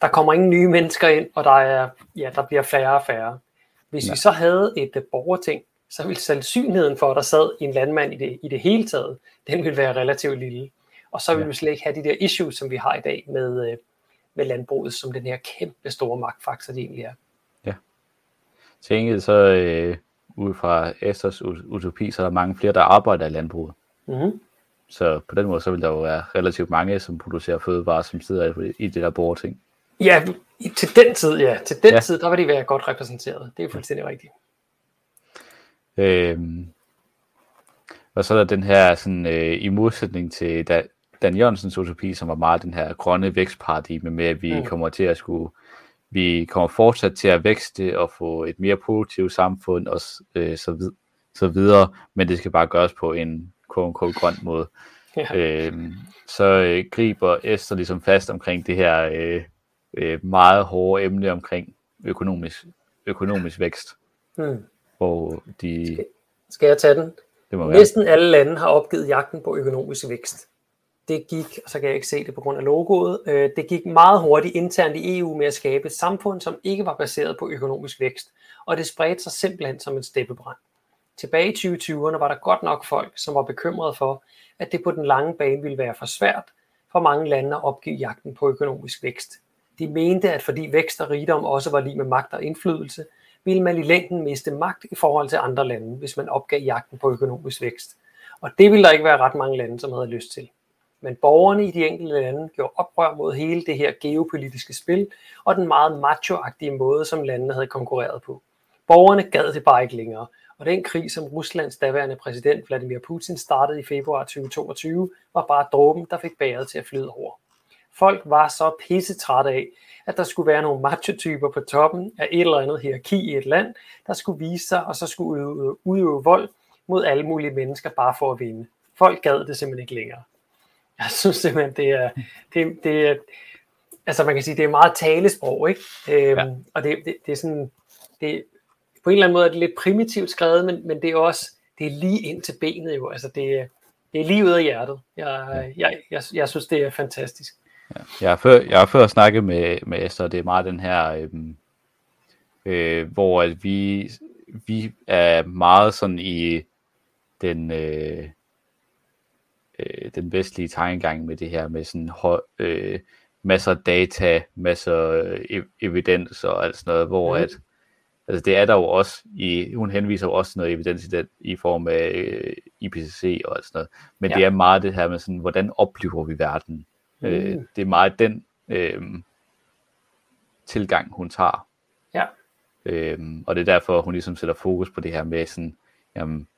Der kommer ingen nye mennesker ind, og der, er, ja, der bliver færre og færre. Hvis ja. vi så havde et uh, borgerting, så ville sandsynligheden for, at der sad en landmand i det, i det hele taget, den ville være relativt lille. Og så ville ja. vi slet ikke have de der issues, som vi har i dag med, uh, med landbruget, som den her kæmpe store magtfaktor, det egentlig er. Ja. Tænket så øh, ud fra Esters utopi, så er der mange flere, der arbejder i landbruget. Mm-hmm. Så på den måde, så vil der jo være relativt mange, som producerer fødevarer, som sidder i det der borgerting. Ja, til den tid, ja. Til den ja. tid, der vil de være godt repræsenteret. Det er fuldstændig rigtigt. Øhm, og så er der den her, sådan, øh, i modsætning til da, Dan Jørgensens utopi, som var meget den her grønne vækstparadigme med, at vi mm. kommer til at skulle vi kommer fortsat til at vækste og få et mere produktivt samfund og øh, så, vid- så videre, men det skal bare gøres på en quote grøn måde. Ja. Øh, så øh, griber Esther ligesom fast omkring det her øh, øh, meget hårde emne omkring økonomisk, økonomisk vækst. Hmm. Hvor de... Skal, skal jeg tage den? Det må Næsten være. alle lande har opgivet jagten på økonomisk vækst. Det gik, og så kan jeg ikke se det på grund af logoet, øh, det gik meget hurtigt internt i EU med at skabe et samfund, som ikke var baseret på økonomisk vækst, og det spredte sig simpelthen som en steppebrand. Tilbage i 2020'erne var der godt nok folk, som var bekymrede for, at det på den lange bane ville være for svært for mange lande at opgive jagten på økonomisk vækst. De mente, at fordi vækst og rigdom også var lige med magt og indflydelse, ville man i længden miste magt i forhold til andre lande, hvis man opgav jagten på økonomisk vækst. Og det ville der ikke være ret mange lande, som havde lyst til. Men borgerne i de enkelte lande gjorde oprør mod hele det her geopolitiske spil og den meget macho måde, som landene havde konkurreret på. Borgerne gad det bare ikke længere, og den krig, som Ruslands daværende præsident Vladimir Putin startede i februar 2022, var bare dråben, der fik bæret til at flyde over. Folk var så pissetrætte af, at der skulle være nogle macho-typer på toppen af et eller andet hierarki i et land, der skulle vise sig og så skulle udøve, udøve vold mod alle mulige mennesker bare for at vinde. Folk gad det simpelthen ikke længere. Jeg synes simpelthen, det er, det, det er altså man kan sige, det er meget talesprog, ikke? Øhm, ja. Og det, det, det er sådan, det, på en eller anden måde er det lidt primitivt skrevet, men, men det er også, det er lige ind til benet jo, altså det, det er lige ud af hjertet. Jeg, jeg, jeg, jeg synes, det er fantastisk. Ja. Jeg, har før, jeg har før snakket med, med Esther, det er meget den her, øh, øh, hvor at vi, vi er meget sådan i den, øh, øh, den vestlige tankegang med det her med sådan øh, masser af data, masser af evidens og alt sådan noget, hvor mm. at altså det er der jo også i, hun henviser jo også noget evidens i, den, i form af øh, IPCC og sådan noget, men ja. det er meget det her med sådan, hvordan oplever vi verden? Mm. Øh, det er meget den øh, tilgang, hun tager. Ja. Øh, og det er derfor, hun ligesom sætter fokus på det her med sådan, jamen,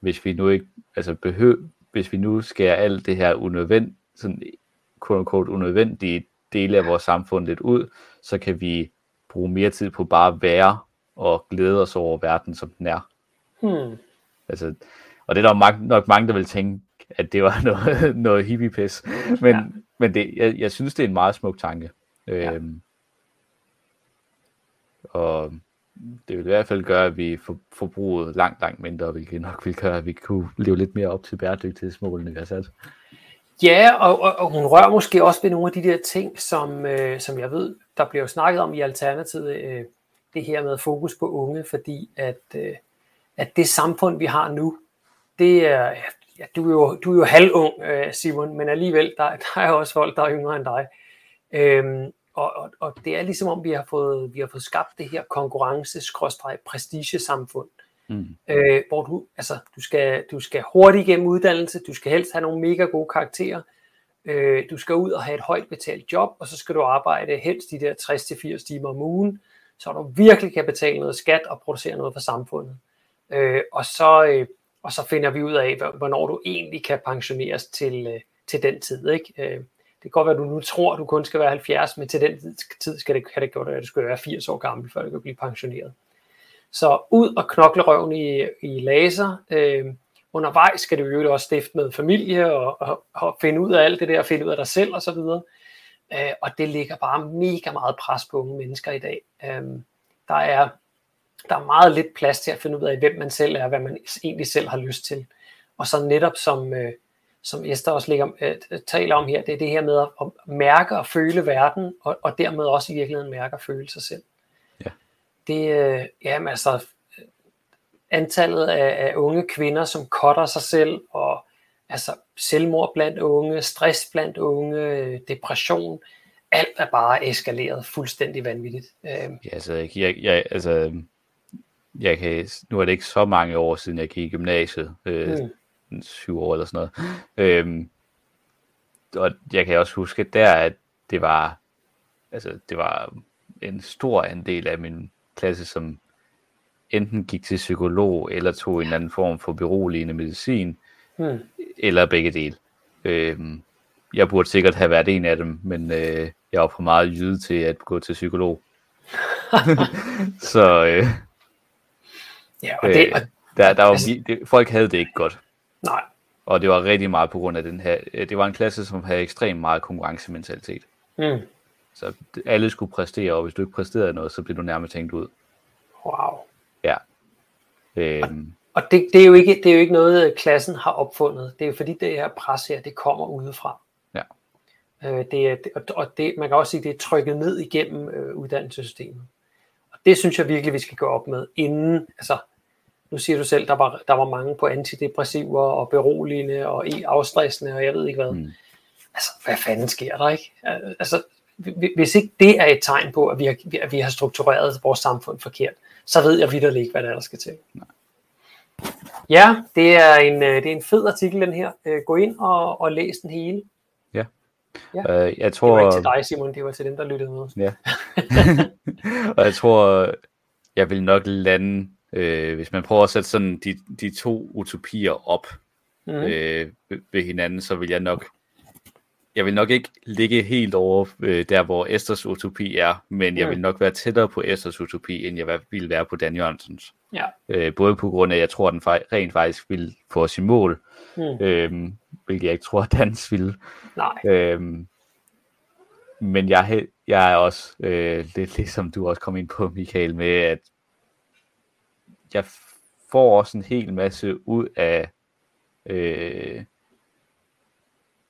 hvis vi nu ikke, altså behøver, hvis vi nu skærer alt det her unødvendigt, sådan quote unquote unødvendige dele af vores samfund lidt ud, så kan vi bruge mere tid på bare at være og glæde os over verden, som den er. Hmm. Altså, og det er der nok, nok mange, der vil tænke, at det var noget, noget hippie-pis. Men, ja. men det, jeg, jeg synes, det er en meget smuk tanke. Ja. Øhm, og det vil i hvert fald gøre, at vi får forbruget langt, langt mindre, hvilket nok vil gøre, at vi kunne leve lidt mere op til bæredygtighedsmålene, vi har sat. Ja, og, og, og hun rører måske også ved nogle af de der ting, som, øh, som jeg ved, der bliver snakket om i Alternativet, øh, det her med fokus på unge, fordi at, øh, at det samfund, vi har nu, det er, ja, du er jo, du er jo halvung, øh, Simon, men alligevel, der, der er også folk, der er yngre end dig. Øhm, og, og, og det er ligesom om, vi har fået, vi har fået skabt det her konkurrence-prestige-samfund, mm. øh, hvor du, altså, du, skal, du skal hurtigt igennem uddannelse, du skal helst have nogle mega gode karakterer, øh, du skal ud og have et højt betalt job, og så skal du arbejde helst de der 60-80 timer om ugen, så du virkelig kan betale noget skat og producere noget for samfundet. Øh, og, så, øh, og så finder vi ud af, hvornår du egentlig kan pensioneres til, øh, til den tid. Ikke? Øh, det kan godt være, at du nu tror, at du kun skal være 70, men til den tid skal det, kan det godt være, at du skal være 80 år gammel, før du kan blive pensioneret. Så ud og knokle røven i, i laser. Øh, undervejs skal du jo også stifte med familie og, og, og finde ud af alt det der, finde ud af dig selv osv. Øh, og det ligger bare mega meget pres på unge mennesker i dag. Øh, der, er, der er meget lidt plads til at finde ud af, hvem man selv er, hvad man egentlig selv har lyst til. Og så netop som, øh, som Esther også ligger, øh, taler om her, det er det her med at, mærke og føle verden, og, og dermed også i virkeligheden mærke og føle sig selv. Ja. Det, øh, jamen altså, antallet af, af unge kvinder, som cutter sig selv og altså selvmord blandt unge, stress blandt unge, depression, alt er bare eskaleret fuldstændig vanvittigt. Øhm. Ja, altså, jeg, jeg, altså, jeg kan, nu er det ikke så mange år siden, jeg gik i gymnasiet, øh, mm. syv år eller sådan noget, øhm, og jeg kan også huske der, at det var, altså, det var en stor andel af min klasse, som enten gik til psykolog, eller tog en anden form for beroligende medicin, Hmm. Eller begge dele. Øh, jeg burde sikkert have været en af dem, men øh, jeg var for meget jyde til at gå til psykolog. så øh, Ja, og det, øh, og, der, der var, altså- det, folk havde det ikke godt. nej, Og det var rigtig meget på grund af den her. øh, Det var en klasse, som havde ekstremt meget konkurrencementalitet. mm, Så alle skulle præstere, og hvis du ikke præsterede noget, så blev du nærmest tænkt ud. wow. Ja. Øhm, Og det, det, er jo ikke, det er jo ikke noget, klassen har opfundet. Det er jo fordi, det her pres her, det kommer udefra. Ja. Øh, det er, og- det, man kan også sige, det er trykket ned igennem øh, uddannelsessystemet. Og det synes jeg virkelig, vi skal gå op med, inden, altså, nu siger du selv, der var, der var mange på antidepressiver og beroligende og e-afstressende, og jeg ved ikke hvad. Mm. Altså, hvad fanden sker der, ikke? Altså, hvi- hvis ikke det er et tegn på, at vi har, at vi har struktureret vores samfund forkert, så ved jeg vidt ikke, hvad der, er, der skal til. Ja, det er en, øh, det er en fed artikel, den her. Øh, Gå ind og, og læs den hele. øh, jeg Det var tror, ikke til dig, Simon, det var til dem, der lyttede med. Ja. og jeg tror, jeg vil nok lande, øh, hvis man prøver at sætte sådan de, de to utopier op Mm. øh, ved hinanden, så vil jeg nok, jeg vil nok ikke ligge helt over øh, der, hvor Esters utopi er, men jeg Mm. vil nok være tættere på Esters utopi, end jeg ville være på Dan Jørgensens. Ja. Øh, både på grund af, at jeg tror, at den rent faktisk vil få i mål, Mm. øh, hvilket jeg ikke tror, at Dans ville. Nej. Øhm, men jeg, er jeg er også øh, lidt ligesom du også kom ind på, Michael, med at jeg får også en hel masse ud af øh,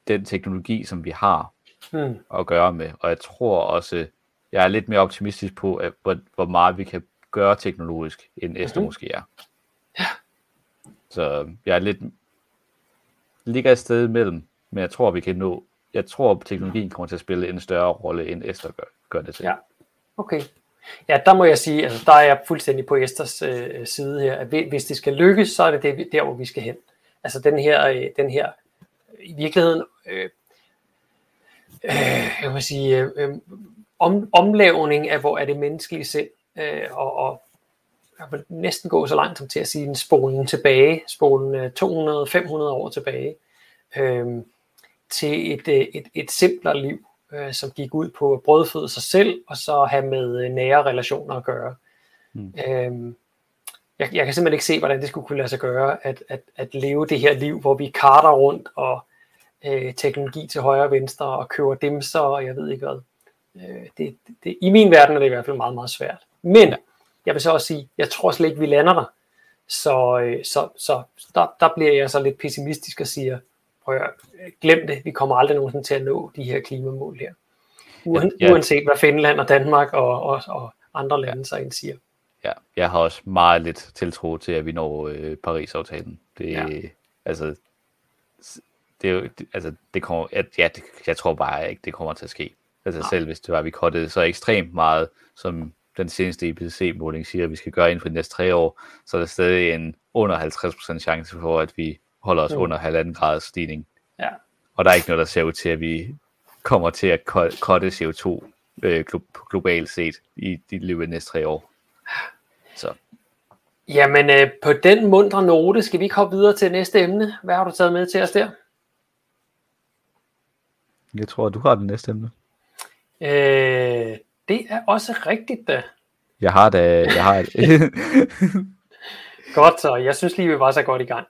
den teknologi, som vi har Mm. at gøre med. Og jeg tror også, jeg er lidt mere optimistisk på, at, hvor, hvor meget vi kan gøre teknologisk, end Esther Mhm. måske er. Så jeg er lidt ligger et sted imellem, men jeg tror, vi kan nå. Jeg tror, at teknologien kommer til at spille en større rolle, end Esther gør, gør det til. Ja. Okay. Ja, der må jeg sige, altså der er jeg fuldstændig på Esters øh, side her, at hvi- hvis det skal lykkes, så er det, det der, hvor vi skal hen. Altså den her, øh, den her i virkeligheden, øh, øh, jeg må sige, øh, øh, om, omlavning af, hvor er det menneskelige sind, øh, og, og jeg vil næsten gå så langt som til at sige en spolen tilbage, spolen øh, 200-500 år tilbage, øh, til et, øh, et, et simplere liv, øh, som gik ud på at brødføde sig selv, og så have med øh, nære relationer at gøre. Mm. Øhm, jeg, jeg kan simpelthen ikke se, hvordan det skulle kunne lade sig gøre, at, at, at leve det her liv, hvor vi karter rundt og øh, teknologi til højre og venstre, og køber dimser, og jeg ved ikke hvad. Øh, det, det, I min verden er det i hvert fald meget, meget svært. Men jeg vil så også sige, jeg tror slet ikke, vi lander der. Så, øh, så, så der, der bliver jeg så lidt pessimistisk og siger, prøv at glem det, vi kommer aldrig nogensinde til at nå de her klimamål her. Uen, Ja, ja. Uanset hvad Finland og Danmark og, og, og andre lande så end siger. Ja, jeg har også meget lidt tiltro til, at vi når øh, Paris-aftalen. Det, Ja. altså, det, er jo- det, altså, det kommer, at, ja, det, jeg tror bare ikke, det kommer til at ske. Altså Nej. selv hvis det var, vi kottede så ekstremt meget, som den seneste IPCC-måling siger, at vi skal gøre inden for de næste tre år, så er der stadig en under 50% chance for, at vi holder os Mm. under halvanden graders stigning. Ja. Og der er ikke noget, der ser ud til, at vi kommer til at ko- kotte CO2 øh, glo- globalt set i de løbet af de næste tre år. Så Jamen, øh, på den mundre note, skal vi ikke hoppe videre til næste emne? Hvad har du taget med til os der? jeg tror, du har det næste emne. Øh, det er også rigtigt da. Jeg har da, jeg har et, Godt, så jeg synes lige, vi var så godt i gang.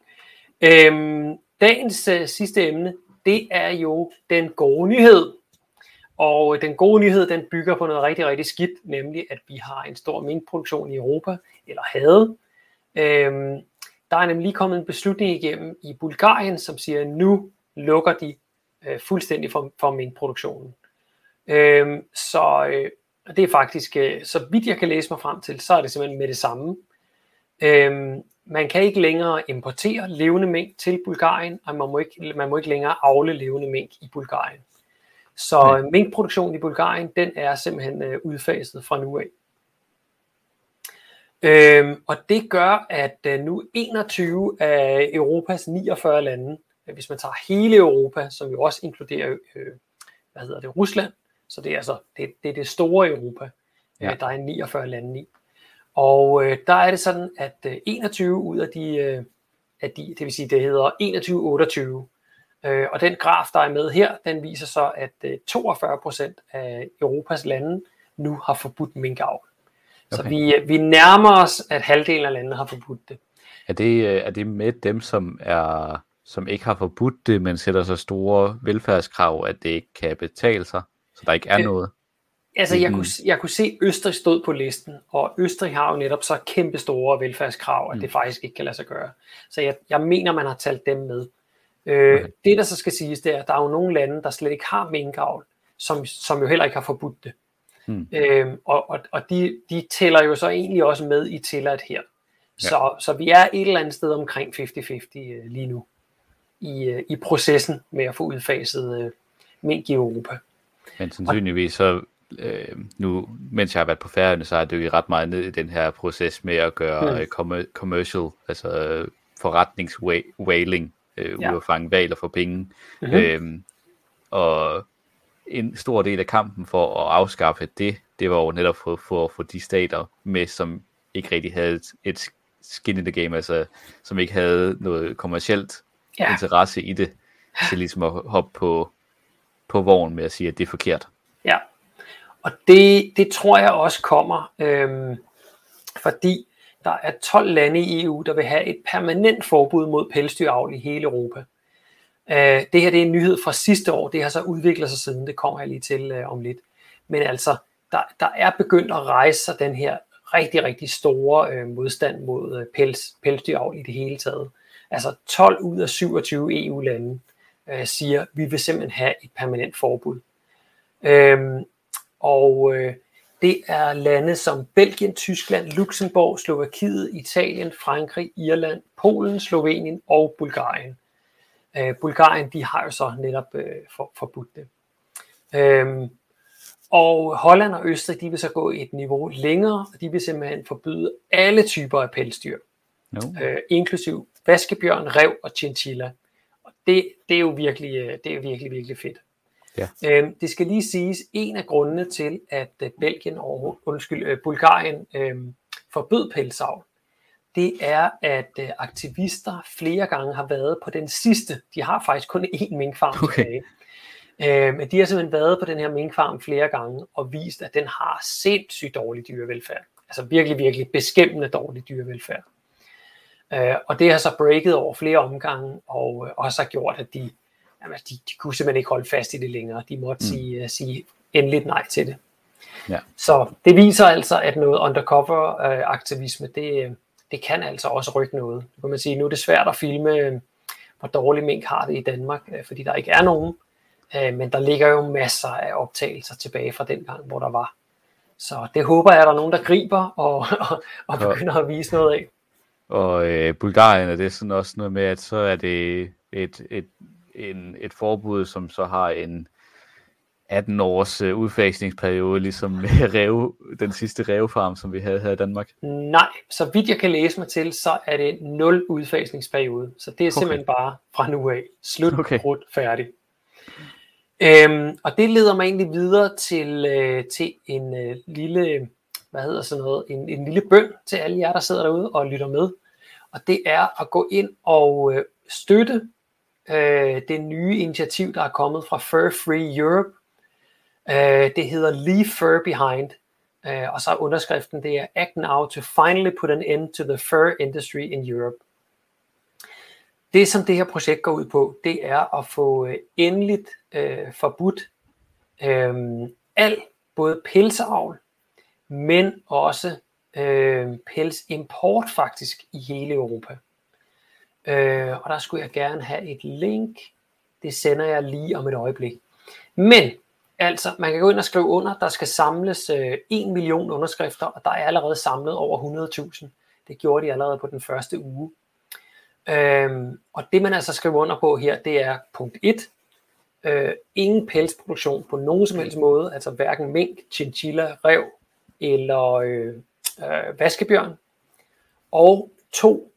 Øhm, dagens øh, sidste emne, det er jo den gode nyhed. Og øh, den gode nyhed, den bygger på noget rigtig, rigtig skidt, nemlig at vi har en stor minkproduktion i Europa, eller havde. Øhm, der er nemlig lige kommet en beslutning igennem i Bulgarien, som siger, at nu lukker de øh, fuldstændig for, for minkproduktionen. Øhm, så øh, det er faktisk, øh, så vidt jeg kan læse mig frem til, så er det simpelthen med det samme. Øhm, man kan ikke længere importere levende mink til Bulgarien, og man må ikke, man må ikke længere avle levende mink i Bulgarien. Så Nej. Nej. minkproduktionen i Bulgarien, den er simpelthen øh, udfaset fra nu af. Øhm, og det gør, at øh, nu 21 af Europas 49 lande, øh, hvis man tager hele Europa, som jo også inkluderer øh, hvad hedder det, Rusland, så det er altså det, det, er det store Europa, ja. Ja. øh, der er 49 lande i. Og øh, der er det sådan, at øh, 21 ud af de, øh, af de, det vil sige, det hedder 21-28, øh, og den graf, der er med her, den viser så, at øh, 42 procent af Europas lande nu har forbudt minkavl. Okay. Så vi, vi nærmer os, at halvdelen af landene har forbudt det. Er det, øh, er det med dem, som, er, som ikke har forbudt det, men sætter så store velfærdskrav, at det ikke kan betale sig, så der ikke er noget? Altså, jeg kunne, jeg kunne se, at Østrig stod på listen, og Østrig har jo netop så kæmpe store velfærdskrav, at mm. det faktisk ikke kan lade sig gøre. Så jeg, jeg mener, man har talt dem med. Øh, okay. Det, der så skal siges, det er, at der er jo nogle lande, der slet ikke har minkavl, som, som jo heller ikke har forbudt det. Mm. Øhm, og og, og de, de tæller jo så egentlig også med i tilladt her. Ja. Så, så vi er et eller andet sted omkring 50-50 øh, lige nu i, øh, i processen med at få udfaset øh, mink i Europa. Men sandsynligvis så øh, nu, mens jeg har været på færøerne, så har jeg dykket ret meget ned i den her proces med at gøre mm. commercial, altså øh, forretningswhaling, øh, ja. ud at fange valer for penge. Mm-hmm. Øhm, og en stor del af kampen for at afskaffe det, det var jo netop for, for at få de stater med, som ikke rigtig havde et, et skin in the game, altså som ikke havde noget kommercielt ja. interesse i det, til ligesom at hoppe på, på vognen med at sige, at det er forkert. Ja, og det, det tror jeg også kommer, øhm, fordi der er 12 lande i EU, der vil have et permanent forbud mod pelsdyravl i hele Europa. Øh, det her det er en nyhed fra sidste år, det har så udviklet sig siden, det kommer jeg lige til øh, om lidt. Men altså, der, der er begyndt at rejse sig den her rigtig, rigtig store øh, modstand mod øh, pels, pelsdyravl i det hele taget. Altså 12 ud af 27 EU-lande øh, siger, at vi vil simpelthen have et permanent forbud. Øhm, og øh, det er lande som Belgien, Tyskland, Luxembourg, Slovakiet, Italien, Frankrig, Irland, Polen, Slovenien og Bulgarien. Øh, Bulgarien, de har jo så netop øh, for, forbudt det. Øhm, og Holland og Østrig, de vil så gå et niveau længere, og de vil simpelthen forbyde alle typer af pelsdyr, no. øh, inklusiv vaskebjørn, rev og chinchilla. Og det, det er jo virkelig, øh, det er virkelig, virkelig fedt. Ja. Øhm, det skal lige siges, en af grundene til, at øh, Belgien og undskyld, øh, Bulgarien øh, forbød pelsavl, det er, at øh, aktivister flere gange har været på den sidste. De har faktisk kun én minkfarm okay. tilbage. Øh, men de har simpelthen været på den her minkfarm flere gange og vist, at den har sindssygt dårlig dyrevelfærd. Altså virkelig, virkelig beskæmmende dårlig dyrevelfærd. Øh, og det har så breaket over flere omgange, og øh, også har gjort, at de, jamen, de, de kunne simpelthen ikke holde fast i det længere. De måtte mm. sige, uh, sige endeligt nej til det. Ja. Så det viser altså, at noget undercover-aktivisme, det, det kan altså også rykke noget. Nu kan man sige, nu er det svært at filme, hvor dårlig mink har det i Danmark, fordi der ikke er nogen. Øh, men der ligger jo masser af optagelser tilbage fra den gang, hvor der var. Så det håber jeg, at der er nogen, der griber og, og, og begynder at vise noget af. Og øh, Bulgarien er det sådan også noget med, at så er det et, et, en, et forbud, som så har en 18 års øh, udfasningsperiode, ligesom med rev, den sidste revfarm, som vi havde her i Danmark? Nej, så vidt jeg kan læse mig til, så er det 0 udfasningsperiode. Så det er okay. simpelthen bare fra nu af. Slut, okay. brudt, færdig. Øhm, og det leder mig egentlig videre til, øh, til en øh, lille, hvad hedder sådan noget, en, en lille bøn til alle jer, der sidder derude og lytter med. Og det er at gå ind og øh, støtte øh, det nye initiativ, der er kommet fra Fur Free Europe. Øh, det hedder Leave Fur Behind. Øh, og så er underskriften, det er Act Now to finally put an end to the fur industry in Europe. Det, som det her projekt går ud på, det er at få øh, endeligt øh, forbudt øh, al både pelsavl, men også øh, pelsimport faktisk i hele Europa. Øh, og der skulle jeg gerne have et link. Det sender jeg lige om et øjeblik. Men altså, man kan gå ind og skrive under, der skal samles øh, 1 million underskrifter, og der er allerede samlet over 100.000. Det gjorde de allerede på den første uge. Øhm, og det man altså skriver under på her, det er punkt 1. Øh, ingen pelsproduktion på nogen som helst måde, altså hverken mink, chinchilla, rev eller øh, øh, vaskebjørn. Og to,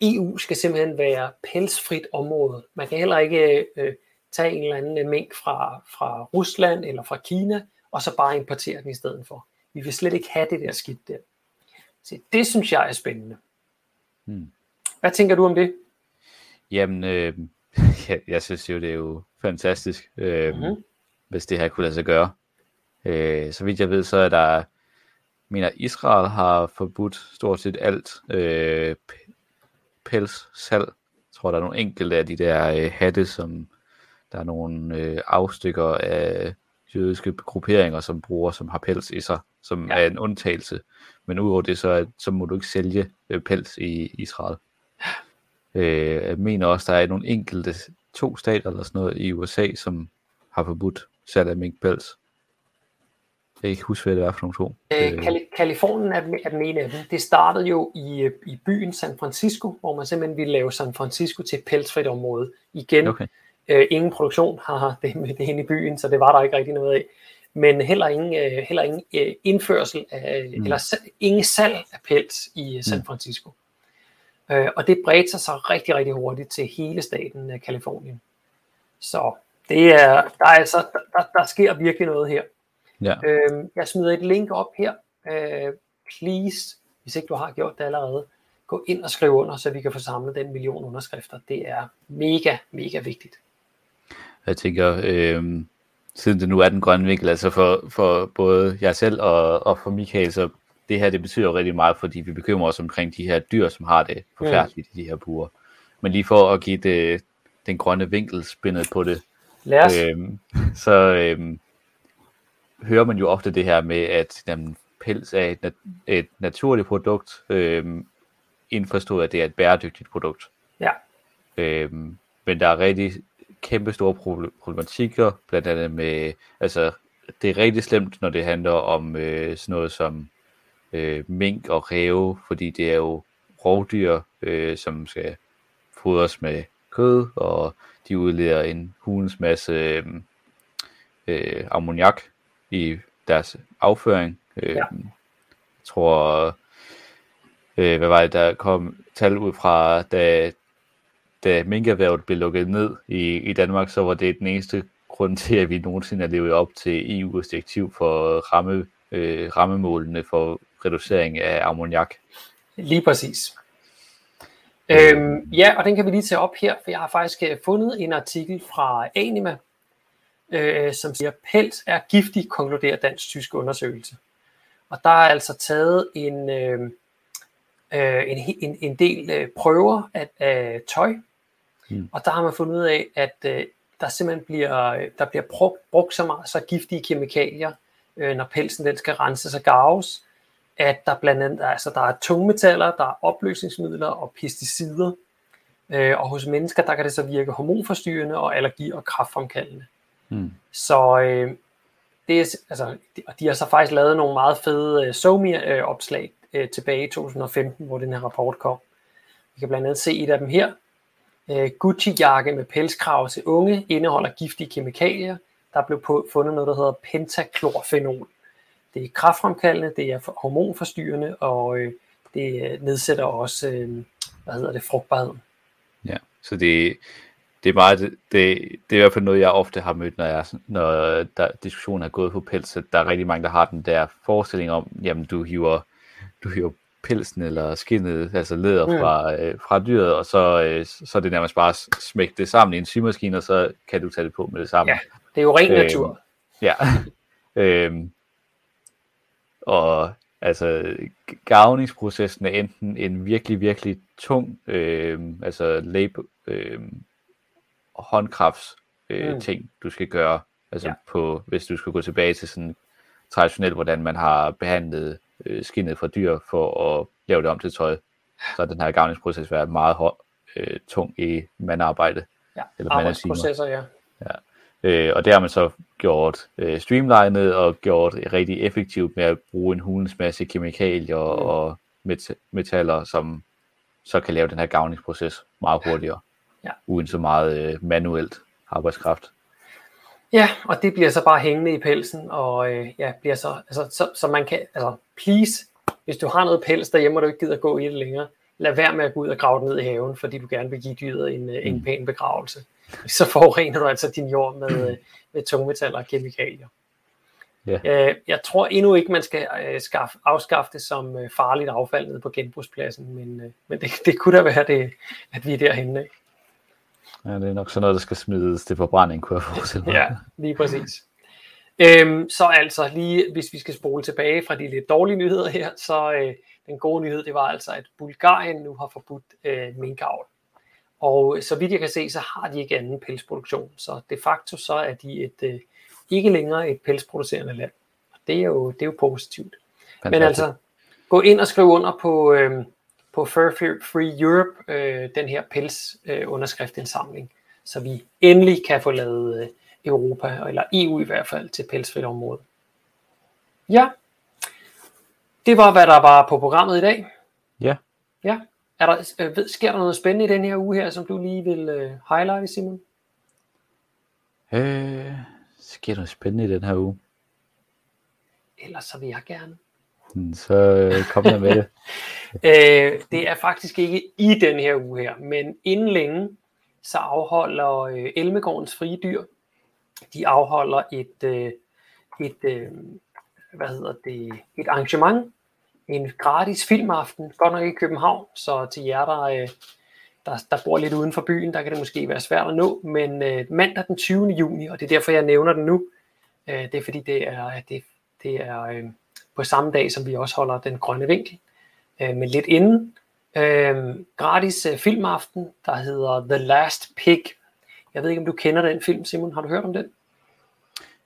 EU skal simpelthen være pelsfrit område. Man kan heller ikke øh, tage en eller anden mink fra, fra Rusland eller fra Kina, og så bare importere den i stedet for. Vi vil slet ikke have det der skidt der. Så det synes jeg er spændende. Hmm. Hvad tænker du om det? Jamen, øh, jeg, jeg synes jo, det er jo fantastisk, øh, mm-hmm. hvis det her kunne lade sig gøre. Øh, så vidt jeg ved, så er der, mener Israel har forbudt stort set alt øh, pelssalg. Jeg tror, der er nogle enkelte af de der øh, hatte, som der er nogle øh, afstykker af jødiske grupperinger, som bruger, som har pels i sig, som ja. er en undtagelse. Men udover det, så, så må du ikke sælge øh, pels i Israel. Øh, jeg mener også, der er nogle enkelte, to stater eller sådan noget i USA, som har forbudt salg af minkpels. Jeg kan ikke huske, hvad det er for nogle to. Øh, øh. Kalifornien er, er den ene af dem. Det startede jo i, i byen San Francisco, hvor man simpelthen ville lave San Francisco til et pelsfrit område. Igen, okay. øh, ingen produktion, har det med det inde i byen, så det var der ikke rigtig noget af. Men heller ingen, øh, heller ingen øh, indførsel af, mm. eller ingen salg af pels i øh, San mm. Francisco. Mm. Øh, og det bredte sig så rigtig, rigtig hurtigt til hele staten af Kalifornien. Så det er, der, er altså, der, der sker virkelig noget her. Ja. Øh, jeg smider et link op her. Øh, please, hvis ikke du har gjort det allerede, gå ind og skriv under, så vi kan få samlet den million underskrifter. Det er mega, mega vigtigt. Jeg tænker, øh, siden det nu er den grønne vinkel, altså for, for både jeg selv og, og for Michael, så det her det betyder rigtig meget, fordi vi bekymrer os omkring de her dyr, som har det forfærdeligt mm. i de her buer. Men lige for at give det, den grønne vinkel spændet på det, Lad os. Øhm, så øhm, hører man jo ofte det her med, at jamen, pels er et, nat- et naturligt produkt, øhm, indforstået, at det er et bæredygtigt produkt. Ja. Øhm, men der er rigtig kæmpe store problematikker, blandt andet med, altså det er rigtig slemt, når det handler om øh, sådan noget som øh, mink og ræve, fordi det er jo rovdyr, øh, som skal fodres med kød, og de udleder en hulens masse øh, øh, ammoniak i deres afføring. Øh, ja. Jeg tror, øh, hvad var det, der kom tal ud fra, da, da minkerhvervet blev lukket ned i, i Danmark, så var det den eneste grund til, at vi nogensinde er levet op til EU's direktiv for ramme, øh, rammemålene for reducering af ammoniak. Lige præcis. Øhm, ja, og den kan vi lige tage op her, for jeg har faktisk øh, fundet en artikel fra Anima, øh, som siger, pels er giftig, konkluderer dansk-tysk undersøgelse. Og der er altså taget en, øh, øh en, en, en del øh, prøver af, af tøj, mm. og der har man fundet ud af, at øh, der simpelthen bliver, der bliver brugt, brugt så meget så giftige kemikalier, øh, når pelsen den skal renses og garves, at der blandt andet altså der er tungmetaller, der er opløsningsmidler og pesticider. Øh, og hos mennesker, der kan det så virke hormonforstyrrende og allergi- og kraftfremkaldende. Mm. Så øh, det er, altså, de, de har så faktisk lavet nogle meget fede øh, SOMI-opslag øh, tilbage i 2015, hvor den her rapport kom. Vi kan blandt andet se et af dem her. Øh, Gucci-jakke med pelskrav til unge indeholder giftige kemikalier. Der blev på, fundet noget, der hedder pentaklorfenol det er kraftfremkaldende, det er hormonforstyrrende, og øh, det nedsætter også, øh, hvad hedder det, frugtbarheden. Ja, så det, det er meget, det, det, det er i hvert fald noget, jeg ofte har mødt, når, jeg, når der, diskussionen er gået på pels, at der er rigtig mange, der har den der forestilling om, jamen du hiver, du hiver pelsen eller skinnet, altså læder mm. fra, øh, fra dyret, og så, øh, så er det nærmest bare smække det sammen i en symaskine, og så kan du tage det på med det samme. Ja, det er jo ren natur. Øh, ja, øh, og altså gavningsprocessen er enten en virkelig, virkelig tung, øh, altså lab, øh, håndkrafts øh, mm. ting, du skal gøre, altså ja. på, hvis du skal gå tilbage til sådan traditionelt, hvordan man har behandlet øh, skinnet fra dyr for at lave det om til tøj, så den her gavningsproces været meget øh, tung i mandarbejde. Ja, eller arbejdsprocesser, ja. ja. Øh, og det har man så gjort øh, streamlinet og gjort rigtig effektivt med at bruge en hulens masse kemikalier mm. og met- metaller, som så kan lave den her gavningsproces meget hurtigere, ja. uden så meget øh, manuelt arbejdskraft. Ja, og det bliver så bare hængende i pelsen, og øh, ja, bliver så, altså, så, så man kan, altså please, hvis du har noget pels derhjemme, og du ikke gider gå i det længere, lad være med at gå ud og grave det ned i haven, fordi du gerne vil give dyret en, øh, en mm. pæn begravelse. så forurener du altså din jord med, med tungmetaller og kemikalier. Yeah. Jeg tror endnu ikke, man skal øh, skaffe, afskaffe det som øh, farligt affald nede på genbrugspladsen, men, øh, men det, det kunne da være, det, at vi er derhenne. Ikke? Ja, det er nok sådan noget, der skal smides til forbrænding, kunne jeg forestille mig. Ja, lige præcis. Øhm, så altså lige, hvis vi skal spole tilbage fra de lidt dårlige nyheder her, så øh, den gode nyhed, det var altså, at Bulgarien nu har forbudt øh, minkavl. Og så vidt jeg kan se, så har de ikke anden pelsproduktion. Så de facto så er de et, øh, ikke længere et pelsproducerende land. Og det er jo, det er jo positivt. Fantastisk. Men altså, gå ind og skriv under på, øh, på Fur Free Europe, øh, den her pels øh, underskriftindsamling, så vi endelig kan få lavet øh, Europa, eller EU i hvert fald, til pelsfrit område. Ja, det var, hvad der var på programmet i dag. Ja. Ja. Er der, øh, sker der noget spændende i den her uge her, som du lige vil øh, highlighte, Simon? Øh, sker der noget spændende i den her uge? Ellers så vil jeg gerne. Så øh, kom jeg med det. øh, det er faktisk ikke i den her uge her, men inden længe, så afholder øh, Elmegårdens frie dyr, de afholder et, øh, et øh, hvad hedder det, et arrangement, en gratis filmaften, godt nok i København, så til jer, der, øh, der, der bor lidt uden for byen, der kan det måske være svært at nå, men øh, mandag den 20. juni, og det er derfor, jeg nævner den nu, øh, det er fordi, det er, det, det er øh, på samme dag, som vi også holder den grønne vinkel, øh, men lidt inden, øh, gratis øh, filmaften, der hedder The Last Pig. Jeg ved ikke, om du kender den film, Simon, har du hørt om den?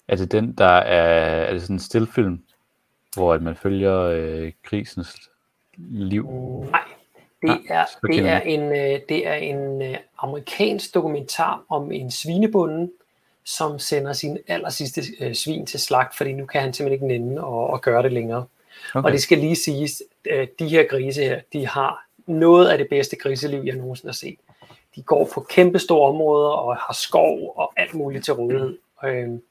Er det den, der er, er det sådan en stillfilm, hvor at man følger øh, grisens liv? Nej, det er, det er en, øh, det er en øh, amerikansk dokumentar om en svinebonde, som sender sin aller sidste øh, svin til slagt, fordi nu kan han simpelthen ikke nænde og, og gøre det længere. Okay. Og det skal lige siges, at de her grise her, de har noget af det bedste griseliv, jeg nogensinde har set. De går på kæmpe store områder og har skov og alt muligt til rådighed. Mm.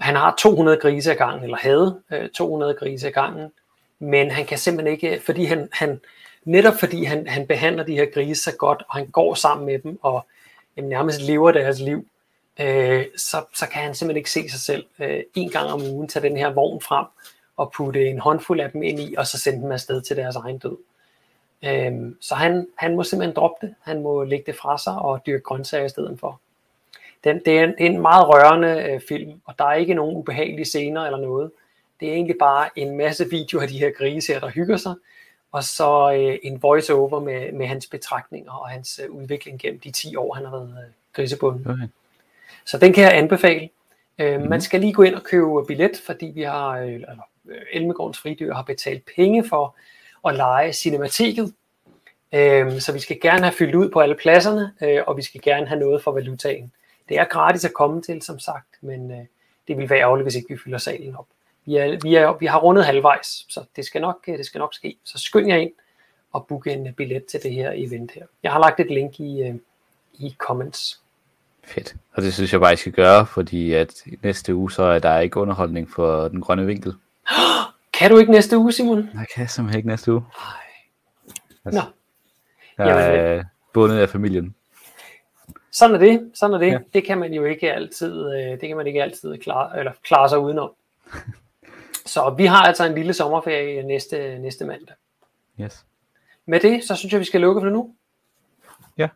Han har 200 grise ad gangen, eller havde 200 øh, grise ad gangen, men han kan simpelthen ikke, fordi han, han netop fordi han, han behandler de her grise så godt, og han går sammen med dem, og jamen, nærmest lever deres liv, øh, så, så kan han simpelthen ikke se sig selv øh, en gang om ugen tage den her vogn frem, og putte en håndfuld af dem ind i, og så sende dem afsted til deres egen død. Øh, så han, han må simpelthen droppe det, han må lægge det fra sig og dyrke grøntsager i stedet for. Den, det, er en, det er en meget rørende øh, film, og der er ikke nogen ubehagelige scener eller noget. Det er egentlig bare en masse videoer af de her grise her, der hygger sig, og så øh, en voice-over med, med hans betragtninger og hans øh, udvikling gennem de 10 år, han har været øh, grisebunden. Okay. Så den kan jeg anbefale. Øh, mm-hmm. Man skal lige gå ind og købe billet, fordi vi har, øh, eller øh, Elmegårdens Fridyr har betalt penge for at lege cinematiket. Øh, så vi skal gerne have fyldt ud på alle pladserne, øh, og vi skal gerne have noget for valutaen. Det er gratis at komme til, som sagt, men øh, det vil være ærgerligt, hvis ikke vi fylder salen op. Vi, er, vi, er, vi har rundet halvvejs, så det skal, nok, det skal nok ske. Så skynd jer ind og book en billet til det her event her. Jeg har lagt et link i, i comments. Fedt. Og det synes jeg bare, I skal gøre, fordi at næste uge, så er der ikke underholdning for den grønne vinkel. Kan du ikke næste uge, Simon? Jeg kan simpelthen ikke næste uge. Nej. Altså, Nå. Jeg er Jamen, bundet af familien. Sådan er det. Sådan er det. Ja. Det kan man jo ikke altid, øh, det kan man ikke altid klare, eller klare sig udenom. Så vi har altså en lille sommerferie næste, næste mandag. Yes. Med det, så synes jeg, vi skal lukke for nu. Ja.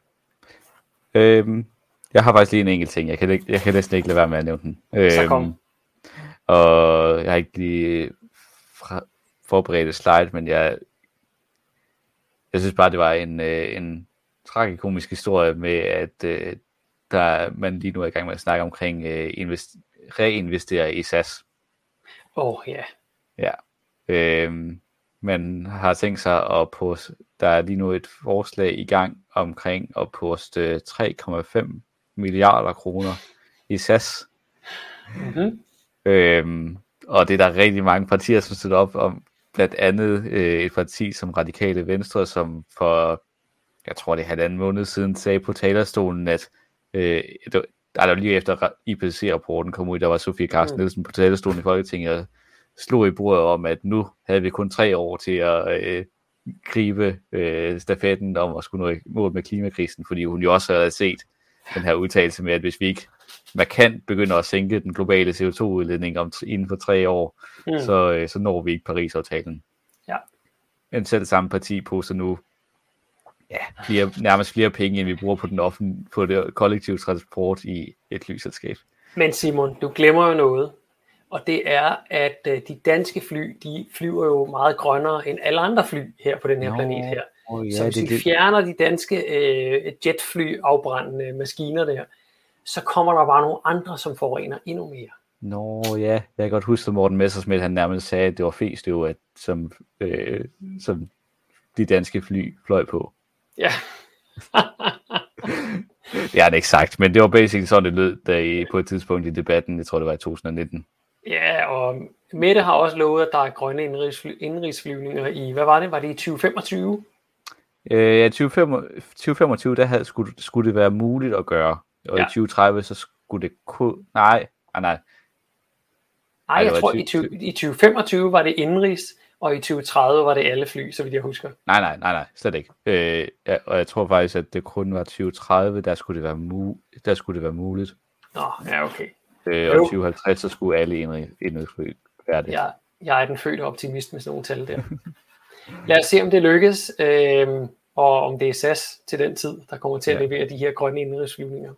Øhm, jeg har faktisk lige en enkelt ting. Jeg kan, ikke, jeg kan næsten ikke lade være med at nævne den. Øhm, så kom. Og jeg har ikke lige fra, forberedt et slide, men jeg, jeg synes bare, det var en, øh, en tragikomisk historie med, at øh, der man lige nu er i gang med at snakke omkring øh, invest, reinvestere i SAS. Åh, oh, ja. Ja. Øhm, man har tænkt sig at poste, der er lige nu et forslag i gang omkring at poste 3,5 milliarder kroner i SAS. Mm-hmm. Øhm, og det er der rigtig mange partier, som støtter op om, blandt andet øh, et parti som Radikale Venstre, som for jeg tror det er halvanden måned siden, sagde på talerstolen, at øh, der, der lige efter IPCC-rapporten kom ud, der var Sofie Carsten mm. Nielsen på talerstolen i Folketinget og slog i bordet om, at nu havde vi kun tre år til at øh, gribe øh, stafetten om at skulle nå i mål med klimakrisen, fordi hun jo også havde set den her udtalelse med, at hvis vi ikke markant begynder at sænke den globale CO2-udledning om, inden for tre år, mm. så, øh, så når vi ikke Paris-aftalen. Ja. Men selv samme parti poster nu ja, flere, nærmest flere penge, end vi bruger på den offentlige, på det kollektive transport i et flyselskab. Men Simon, du glemmer jo noget. og det er, at øh, de danske fly, de flyver jo meget grønnere end alle andre fly her på den her Nå, planet her. Oh, så hvis det, vi det. fjerner de danske øh, jetfly afbrændende maskiner der, så kommer der bare nogle andre, som forurener endnu mere. Nå ja, jeg kan godt huske, at Morten Messersmith han nærmest sagde, at det var festøv, at, som, øh, som de danske fly fløj på. Ja. det har han ikke sagt, men det var basically sådan, det lød da I, på et tidspunkt i debatten, jeg tror det var i 2019. Ja, og Mette har også lovet, at der er grønne indrigsfly- indrigsflyvninger i, hvad var det? Var det i 2025? Øh, ja, 2025, der havde, skulle, skulle det være muligt at gøre, og Ja. i 2030, så skulle det kunne... Nej, ah, nej, Nej, jeg var tror, 20 i, 20, i 2025 var det indrigs, og i 2030 var det alle fly, så vidt jeg husker. nej, nej, nej, nej, slet ikke. Øh, ja, og jeg tror faktisk, at det kun var 2030, der skulle det være, mu- der skulle det være muligt. Nå, ja, okay. Øh, og Jo. 2050, så skulle alle indrigs- indrigsfly være det. Jeg, jeg er den fødte optimist med sådan nogle tal der. Lad os se, om det lykkes, øh, og om det er SAS til den tid, der kommer til at Ja. levere de her grønne indrigsflyvninger.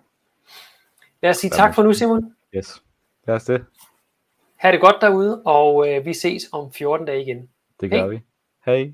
Lad os sige tak for nu, Simon. Yes. Lad os det. Ha' det godt derude, og øh, vi ses om 14 dage igen. Det gør Hej. vi. Hej.